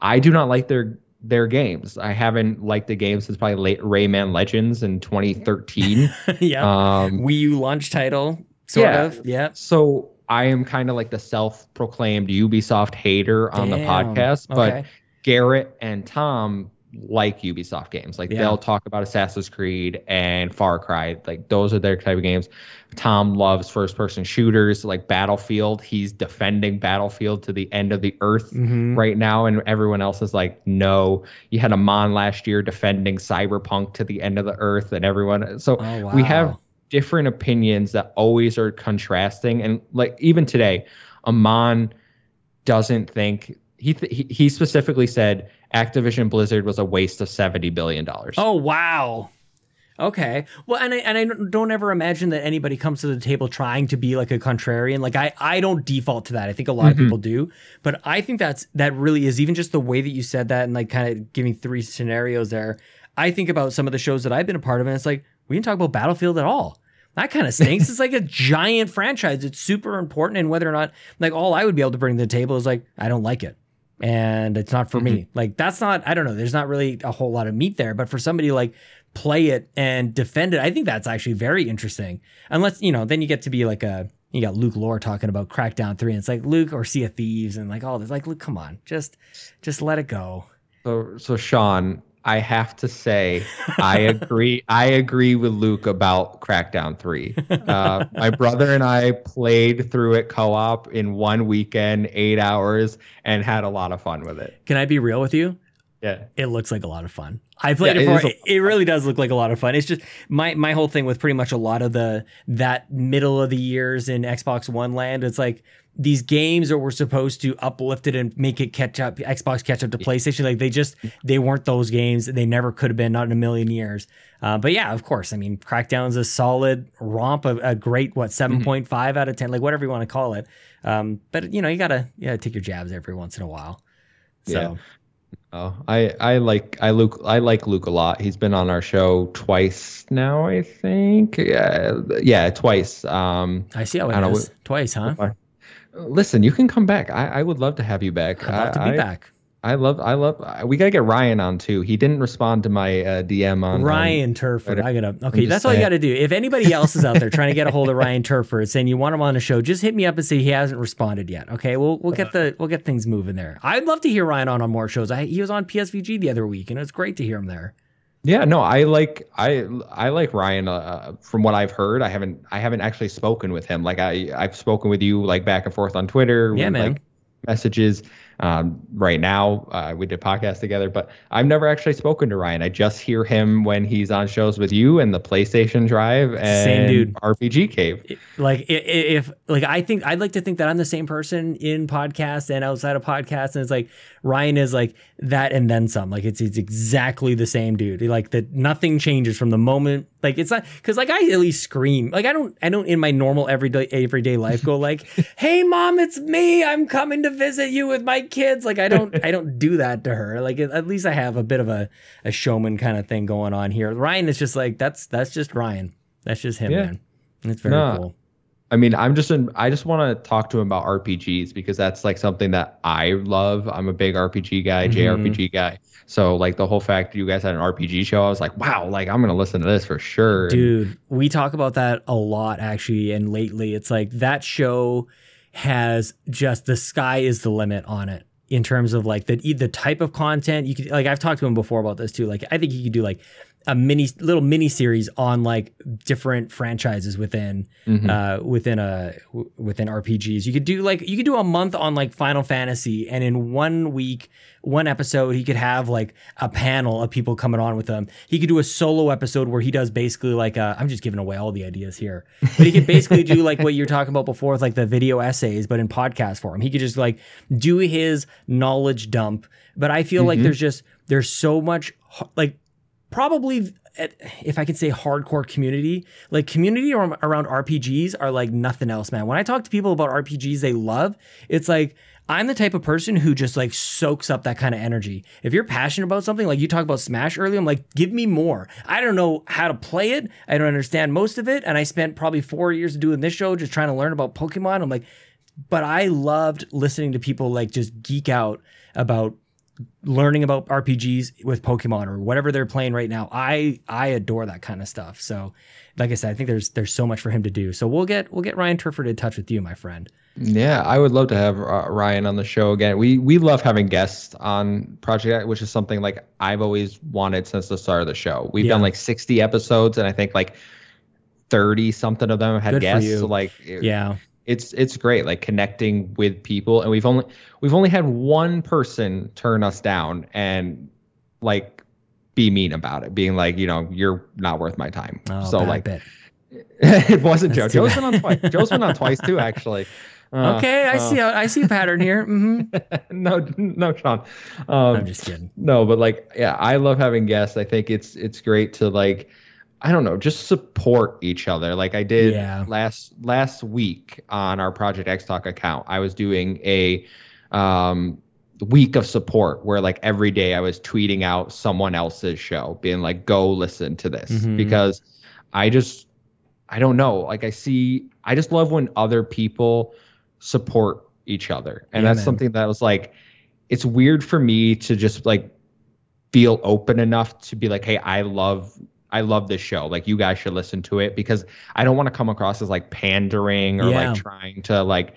I do not like their their games. I haven't liked the game since probably late Rayman Legends in 2013. yeah. um, Wii U launch title, sort Yeah. of. Yeah. so I am kind of like the self-proclaimed Ubisoft hater on the podcast, but Okay. Garrett and Tom like Ubisoft games. Like Yeah. they'll talk about Assassin's Creed and Far Cry. Like those are their type of games. Tom loves first person shooters like Battlefield. He's defending Battlefield to the end of the earth Mhm. right now and everyone else is like no. You had Amon last year defending Cyberpunk to the end of the earth and everyone so Oh, wow. we have different opinions that always are contrasting and like even today amon doesn't think he th- he, he specifically said activision blizzard was a waste of 70 billion dollars Oh wow. Okay. Well, and I and I don't ever imagine that anybody comes to the table trying to be like a contrarian. Like I I don't default to that. I think a lot of Mhm. people do, but I think that's that really is even just the way that you said that and like kind of giving three scenarios there. I think about some of the shows that I've been a part of, and it's like we didn't talk about Battlefield at all. That kind of stinks. it's like a giant franchise. It's super important, and whether or not like all I would be able to bring to the table is like I don't like it and it's not for me. Mm-hmm. Like that's not I don't know, there's not really a whole lot of meat there, but for somebody like play it and defend it, I think that's actually very interesting. Unless, you know, then you get to be like a you got Luke Lore talking about Crackdown 3 and it's like Luke or Sea of Thieves and like all this like Luke, come on. Just just let it go. so so sean i have to say i agree i agree with luke about crackdown 3 uh, my brother and i played through it co-op in one weekend eight hours and had a lot of fun with it Can I be real with you? Yeah it looks like a lot of fun. I played Yeah, it it it, it really does look like a lot of fun. It's just my my whole thing with pretty much a lot of the that middle of the years in Xbox One land. It's like these games that were supposed to uplift it and make it catch up Xbox catch up to PlayStation. Like they just they weren't those games. They never could have been, not in a million years. Uh, but yeah, of course. I mean, Crackdown's a solid romp, a, a great what seven point five out of ten, like whatever you want to call it. Um, but you know, you gotta you gotta take your jabs every once in a while. So. Yeah. Oh, I I like I Luke I like Luke a lot. He's been on our show twice now, I think. Yeah, yeah, twice. Um, I see how I don't know. Twice, huh? listen, you can come back. I, I would love to have you back. I'd love to be I, back. I love I love. We gotta get Ryan on too. He didn't respond to my uh, DM on Ryan Turford. I gotta okay, that's all you gotta do. If anybody else is out there trying to get a hold of Ryan Turford saying you want him on the show, just hit me up and say he hasn't responded yet. Okay, we'll we'll get the we'll get things moving there. I'd love to hear Ryan on on more shows. I, he was on PSVG the other week, and it's great to hear him there. Yeah, no, I like I I like Ryan. Uh, from what I've heard, I haven't I haven't actually spoken with him. Like I I've spoken with you like back and forth on Twitter. Yeah, with, man. Like, messages. Um, right now, uh, we did podcast together, but I've never actually spoken to Ryan. I just hear him when he's on shows with you and the PlayStation Drive and Same dude. RPG Cave. It- like i- i- if like I think I'd like to think that I'm the same person in podcast and outside of podcast, and it's like Ryan is like that and then some. Like it's it's exactly the same dude. Like that nothing changes from the moment. Like it's not because like I at least scream. Like I don't I don't in my normal everyday everyday life go like, "Hey mom, it's me. I'm coming to visit you with my kids." Like I don't I don't do that to her. Like at least I have a bit of a a showman kind of thing going on here. Ryan is just like that's that's just Ryan. That's just him, Yeah. man. It's very No, cool. I mean, I'm just in, I just want to talk to him about RPGs because that's like something that I love. I'm a big RPG guy, Mhm. JRPG guy. So like the whole fact you guys had an RPG show, I was like, wow, like I'm gonna listen to this for sure. And- Dude, we talk about that a lot actually, and lately it's like that show has just the sky is the limit on it in terms of like the the type of content you could like I've talked to him before about this too. Like I think you could do like a mini little mini series on like different franchises within Mhm. uh within a w- within RPGs. You could do like you could do a month on like Final Fantasy and in one week, one episode he could have like a panel of people coming on with them. He could do a solo episode where he does basically like i I'm just giving away all the ideas here. But he could basically do like what you're talking about before with like the video essays but in podcast form. He could just like do his knowledge dump. But I feel like Mhm. there's just there's so much like probably at- if I could say hardcore community, like community ar- around RPGs are like nothing else, man. When I talk to people about RPGs they love, it's like I'm the type of person who just like soaks up that kind of energy. If you're passionate about something, like you talk about Smash earlier, I'm like, give me more. I don't know how to play it. I don't understand most of it. And I spent probably four years doing this show just trying to learn about Pokemon. I'm like, but I loved listening to people like just geek out about learning about RPGs with Pokemon or whatever they're playing right now. I I adore that kind of stuff. So, like I said, I think there's there's so much for him to do. So we'll get we'll get Ryan Turford in touch with you, my friend. Yeah, I would love to have uh, Ryan on the show again. We we love having guests on Project, which is something like I've always wanted since the start of the show. We've done like 60 episodes, and I think like 30 something of them had Good guests. So like, Yeah, it's it's great, like connecting with people. And we've only we've only had one person turn us down and like be mean about it, being like, you know, you're not worth my time. oh, so like, it wasn't Joe. That's too Joe's been on twice. Joe's been on twice too, actually. Uh, okay, I uh, see how I see a pattern here. hmm no, no, Sean. Um, I'm just kidding. no, but like, yeah, I love having guests. I think it's it's great to like, I don't know, just support each other. Like I did Yeah. last last week on our Project X Talk account. I was doing a um week of support where like every day I was tweeting out someone else's show, being like, go listen to this Mhm. because I just I don't know. Like I see, I just love when other people support each other, and Yeah, that's man. something that was like, it's weird for me to just like feel open enough to be like, hey, I love. I love this show. Like you guys should listen to it because I don't want to come across as like pandering or Yeah. like trying to like,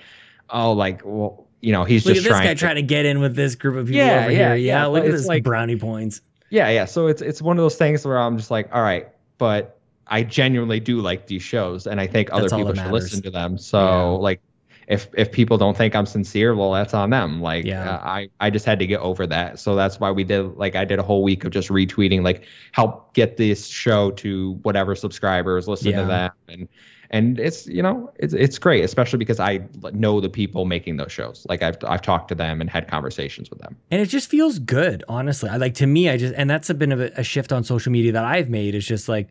oh, like well, you know, he's Look at this trying guy to, trying to get in with this group of people Yeah, over yeah, here. Yeah, yeah, look at this like- brownie points. yeah, yeah. So it's it's one of those things where I'm just like, all right, but I genuinely do like these shows, and I think other That's people should matters. listen to them. So like, if if people don't think I'm sincere, well, that's on them. Like, Yeah. uh, I I just had to get over that. So that's why we did like I did a whole week of just retweeting, like help get this show to whatever subscribers listen Yeah. to that, and and it's you know it's it's great, especially because I know the people making those shows. Like I've I've talked to them and had conversations with them. and it just feels good honestly i like to me i just and that's a bit of a, a shift on social media that i've made is just like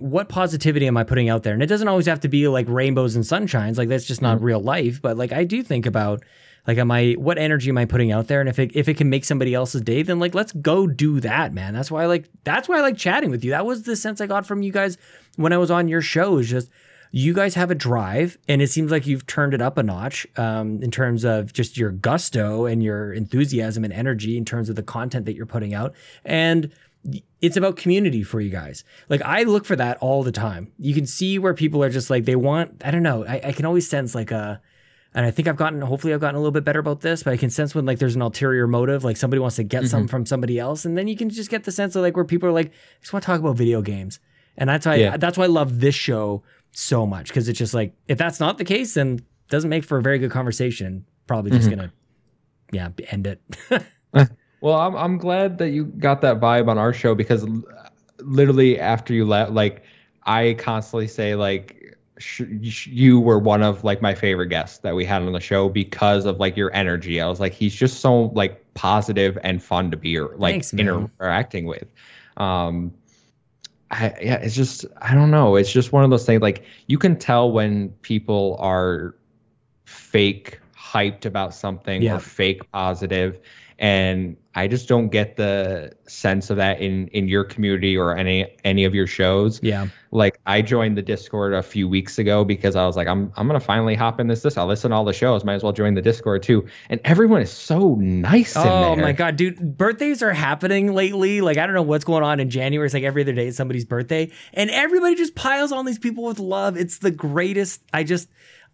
what positivity am i putting out there? And it doesn't always have to be like rainbows and sunshines like that's just not real life but like i do think about like am i what energy am i putting out there? And if it if it can make somebody else's day then like let's go do that man. That's why i like that's why i like chatting with you. That was the sense i got from you guys when i was on your show is just you guys have a drive and it seems like you've turned it up a notch um, in terms of just your gusto and your enthusiasm and energy in terms of the content that you're putting out. And it's about community for you guys like i look for that all the time you can see where people are just like they want i don't know i, I can always sense like a and I think I've gotten, hopefully, I've gotten a little bit better about this, but I can sense when like there's an ulterior motive, like somebody wants to get mm-hmm. something from somebody else, and then you can just get the sense of like where people are like, I just want to talk about video games, and that's why Yeah. that's why I love this show so much because it's just like if that's not the case, then it doesn't make for a very good conversation. Probably just mm-hmm. gonna, yeah, end it. Well, I'm I'm glad that you got that vibe on our show because literally after you left, like I constantly say like sh- you were one of like my favorite guests that we had on the show because of like your energy. I was like he's just so like positive and fun to be like Thanks, interacting with. Um, I, yeah, it's just I don't know. It's just one of those things. Like you can tell when people are fake hyped about something Yeah. or fake positive, and I just don't get the sense of that in in your community or any any of your shows. yeah, Like I joined the Discord a few weeks ago because I was like, I'm I'm gonna finally hop in this. This I'll listen to all the shows. Might as well join the Discord too. And everyone is so nice in there. Oh my god, dude! Birthdays are happening lately. Like I don't know what's going on in January. It's like every other day is somebody's birthday, and everybody just piles on these people with love. It's the greatest. I just,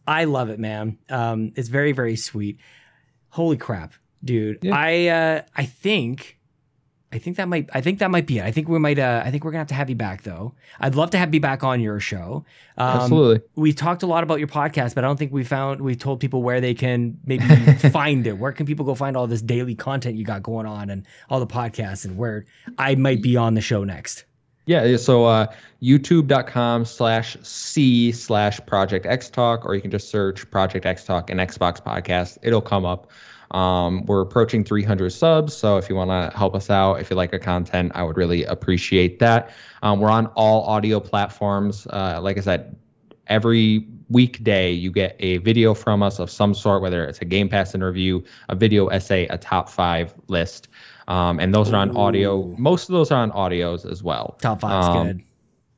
I love it, man. Um, it's very, very sweet. Holy crap, dude! Yeah. I, uh, I think I think that might. I think that might be it. I think we might. Uh, I think we're gonna have to have you back though. I'd love to have you back on your show. Um, Absolutely. We talked a lot about your podcast, but I don't think we found. We told people where they can maybe find it. Where can people go find all this daily content you got going on and all the podcasts and where I might be on the show next. Yeah, so uh, youtube.com slash C slash Project X Talk, or you can just search Project X Talk and Xbox Podcast. It'll come up. Um, we're approaching 300 subs, so if you want to help us out, if you like our content, I would really appreciate that. Um, we're on all audio platforms. Uh, like I said, every weekday you get a video from us of some sort, whether it's a Game Pass interview, a video essay, a top five list. Um, and those Ooh. are on audio. Most of those are on audios as well. Top five's um, good.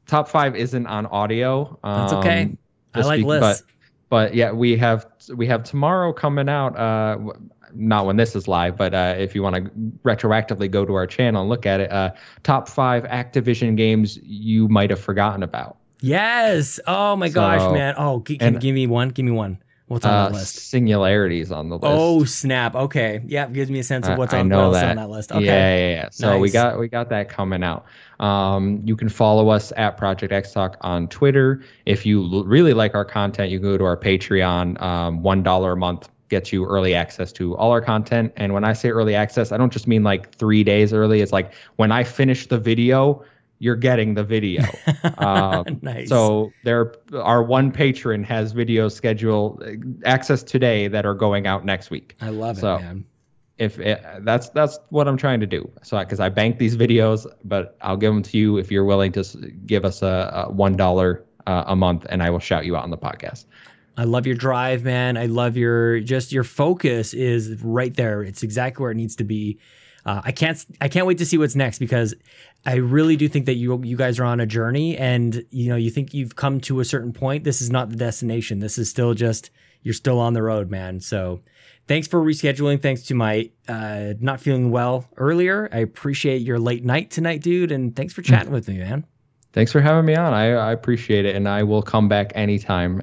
Top five isn't on audio. That's okay. Um, I like lists. But, but yeah, we have we have tomorrow coming out. Uh, not when this is live, but uh, if you want to retroactively go to our channel and look at it, uh, top five Activision games you might have forgotten about. Yes. Oh my so, gosh, man. Oh, g- and, give me one? Give me one. What's on uh, that list? Singularity's on the list. Oh snap! Okay, yeah, gives me a sense of what's on, what that. on that list. Okay. Yeah, yeah, yeah. So nice. we got we got that coming out. Um, you can follow us at Project X Talk on Twitter. If you l- really like our content, you can go to our Patreon. Um, One dollar a month gets you early access to all our content. And when I say early access, I don't just mean like three days early. It's like when I finish the video you're getting the video. Um, nice. So there, our one patron has videos scheduled access today that are going out next week. I love so it, man. If it, that's that's what I'm trying to do. So because I bank these videos, but I'll give them to you if you're willing to give us a, a one dollar uh, a month, and I will shout you out on the podcast. I love your drive, man. I love your just your focus is right there. It's exactly where it needs to be. Uh, I can't I can't wait to see what's next because I really do think that you you guys are on a journey and you know you think you've come to a certain point. This is not the destination. This is still just you're still on the road, man. So thanks for rescheduling. Thanks to my uh, not feeling well earlier. I appreciate your late night tonight, dude, and thanks for chatting with me, man. Thanks for having me on. I, I appreciate it, and I will come back anytime.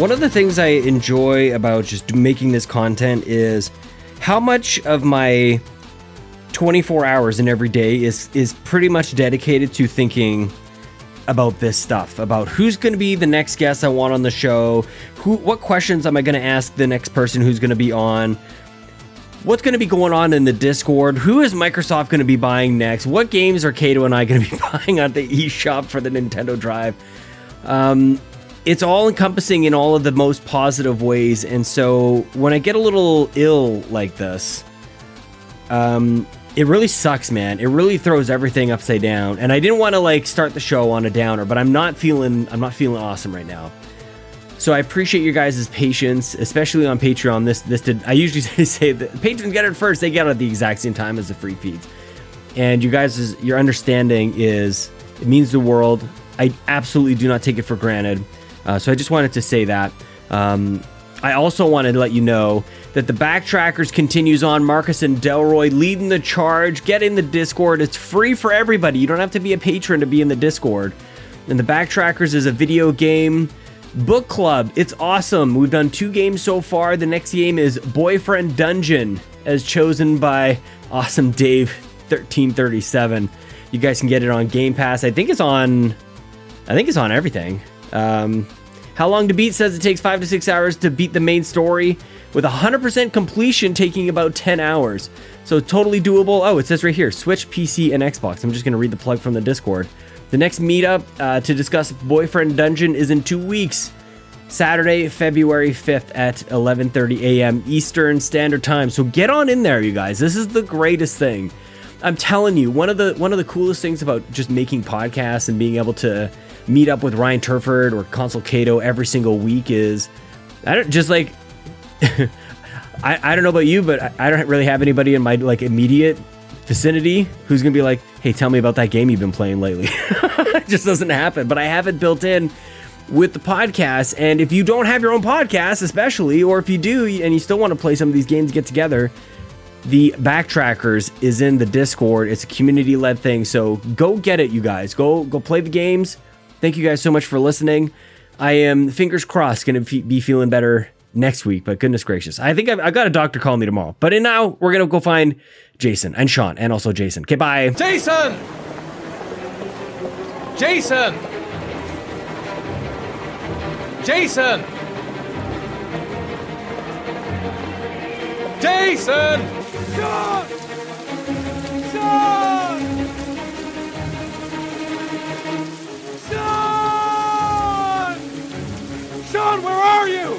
One of the things I enjoy about just making this content is how much of my 24 hours in every day is is pretty much dedicated to thinking about this stuff about who's going to be the next guest I want on the show, who what questions am I going to ask the next person who's going to be on, what's going to be going on in the Discord, who is Microsoft going to be buying next, what games are Kato and I going to be buying on the eShop for the Nintendo Drive. Um, it's all encompassing in all of the most positive ways. And so when I get a little ill like this, um, it really sucks, man. It really throws everything upside down. And I didn't want to like start the show on a downer, but I'm not feeling I'm not feeling awesome right now. So I appreciate your guys' patience, especially on Patreon. This this did I usually say that patrons get it first, they get it at the exact same time as the free feeds. And you guys your understanding is it means the world. I absolutely do not take it for granted. Uh, so I just wanted to say that. Um, I also wanted to let you know that the Backtrackers continues on. Marcus and Delroy leading the charge. Get in the Discord. It's free for everybody. You don't have to be a patron to be in the Discord. And the Backtrackers is a video game book club. It's awesome. We've done two games so far. The next game is Boyfriend Dungeon, as chosen by awesome Dave 1337. You guys can get it on Game Pass. I think it's on. I think it's on everything. Um, how long to beat says it takes five to six hours to beat the main story, with 100% completion taking about 10 hours. So totally doable. Oh, it says right here Switch, PC, and Xbox. I'm just going to read the plug from the Discord. The next meetup uh, to discuss Boyfriend Dungeon is in two weeks. Saturday, February 5th at 11:30 a.m. Eastern Standard Time. So get on in there, you guys. This is the greatest thing. I'm telling you, one of the one of the coolest things about just making podcasts and being able to meet up with Ryan Turford or Consul Cato every single week is I don't just like I, I don't know about you, but I, I don't really have anybody in my like immediate vicinity who's gonna be like, hey, tell me about that game you've been playing lately. it just doesn't happen. But I have it built in with the podcast. And if you don't have your own podcast, especially, or if you do and you still want to play some of these games, get together, the backtrackers is in the discord it's a community led thing so go get it you guys go go play the games thank you guys so much for listening i am fingers crossed gonna fe- be feeling better next week but goodness gracious i think I've, i got a doctor calling me tomorrow but in now we're gonna go find jason and sean and also jason okay bye Jason! Jason! Jason! Jason! Sean! Sean! Sean, where are you?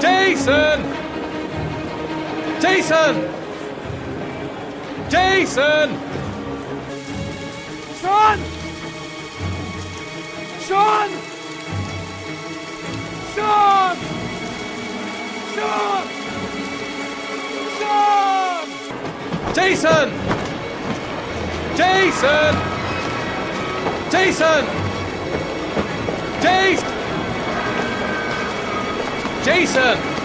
Jason! Jason! Jason! Sean! Sean! Sean! Sean! Sean! Jason! Jason! Jason! Jason!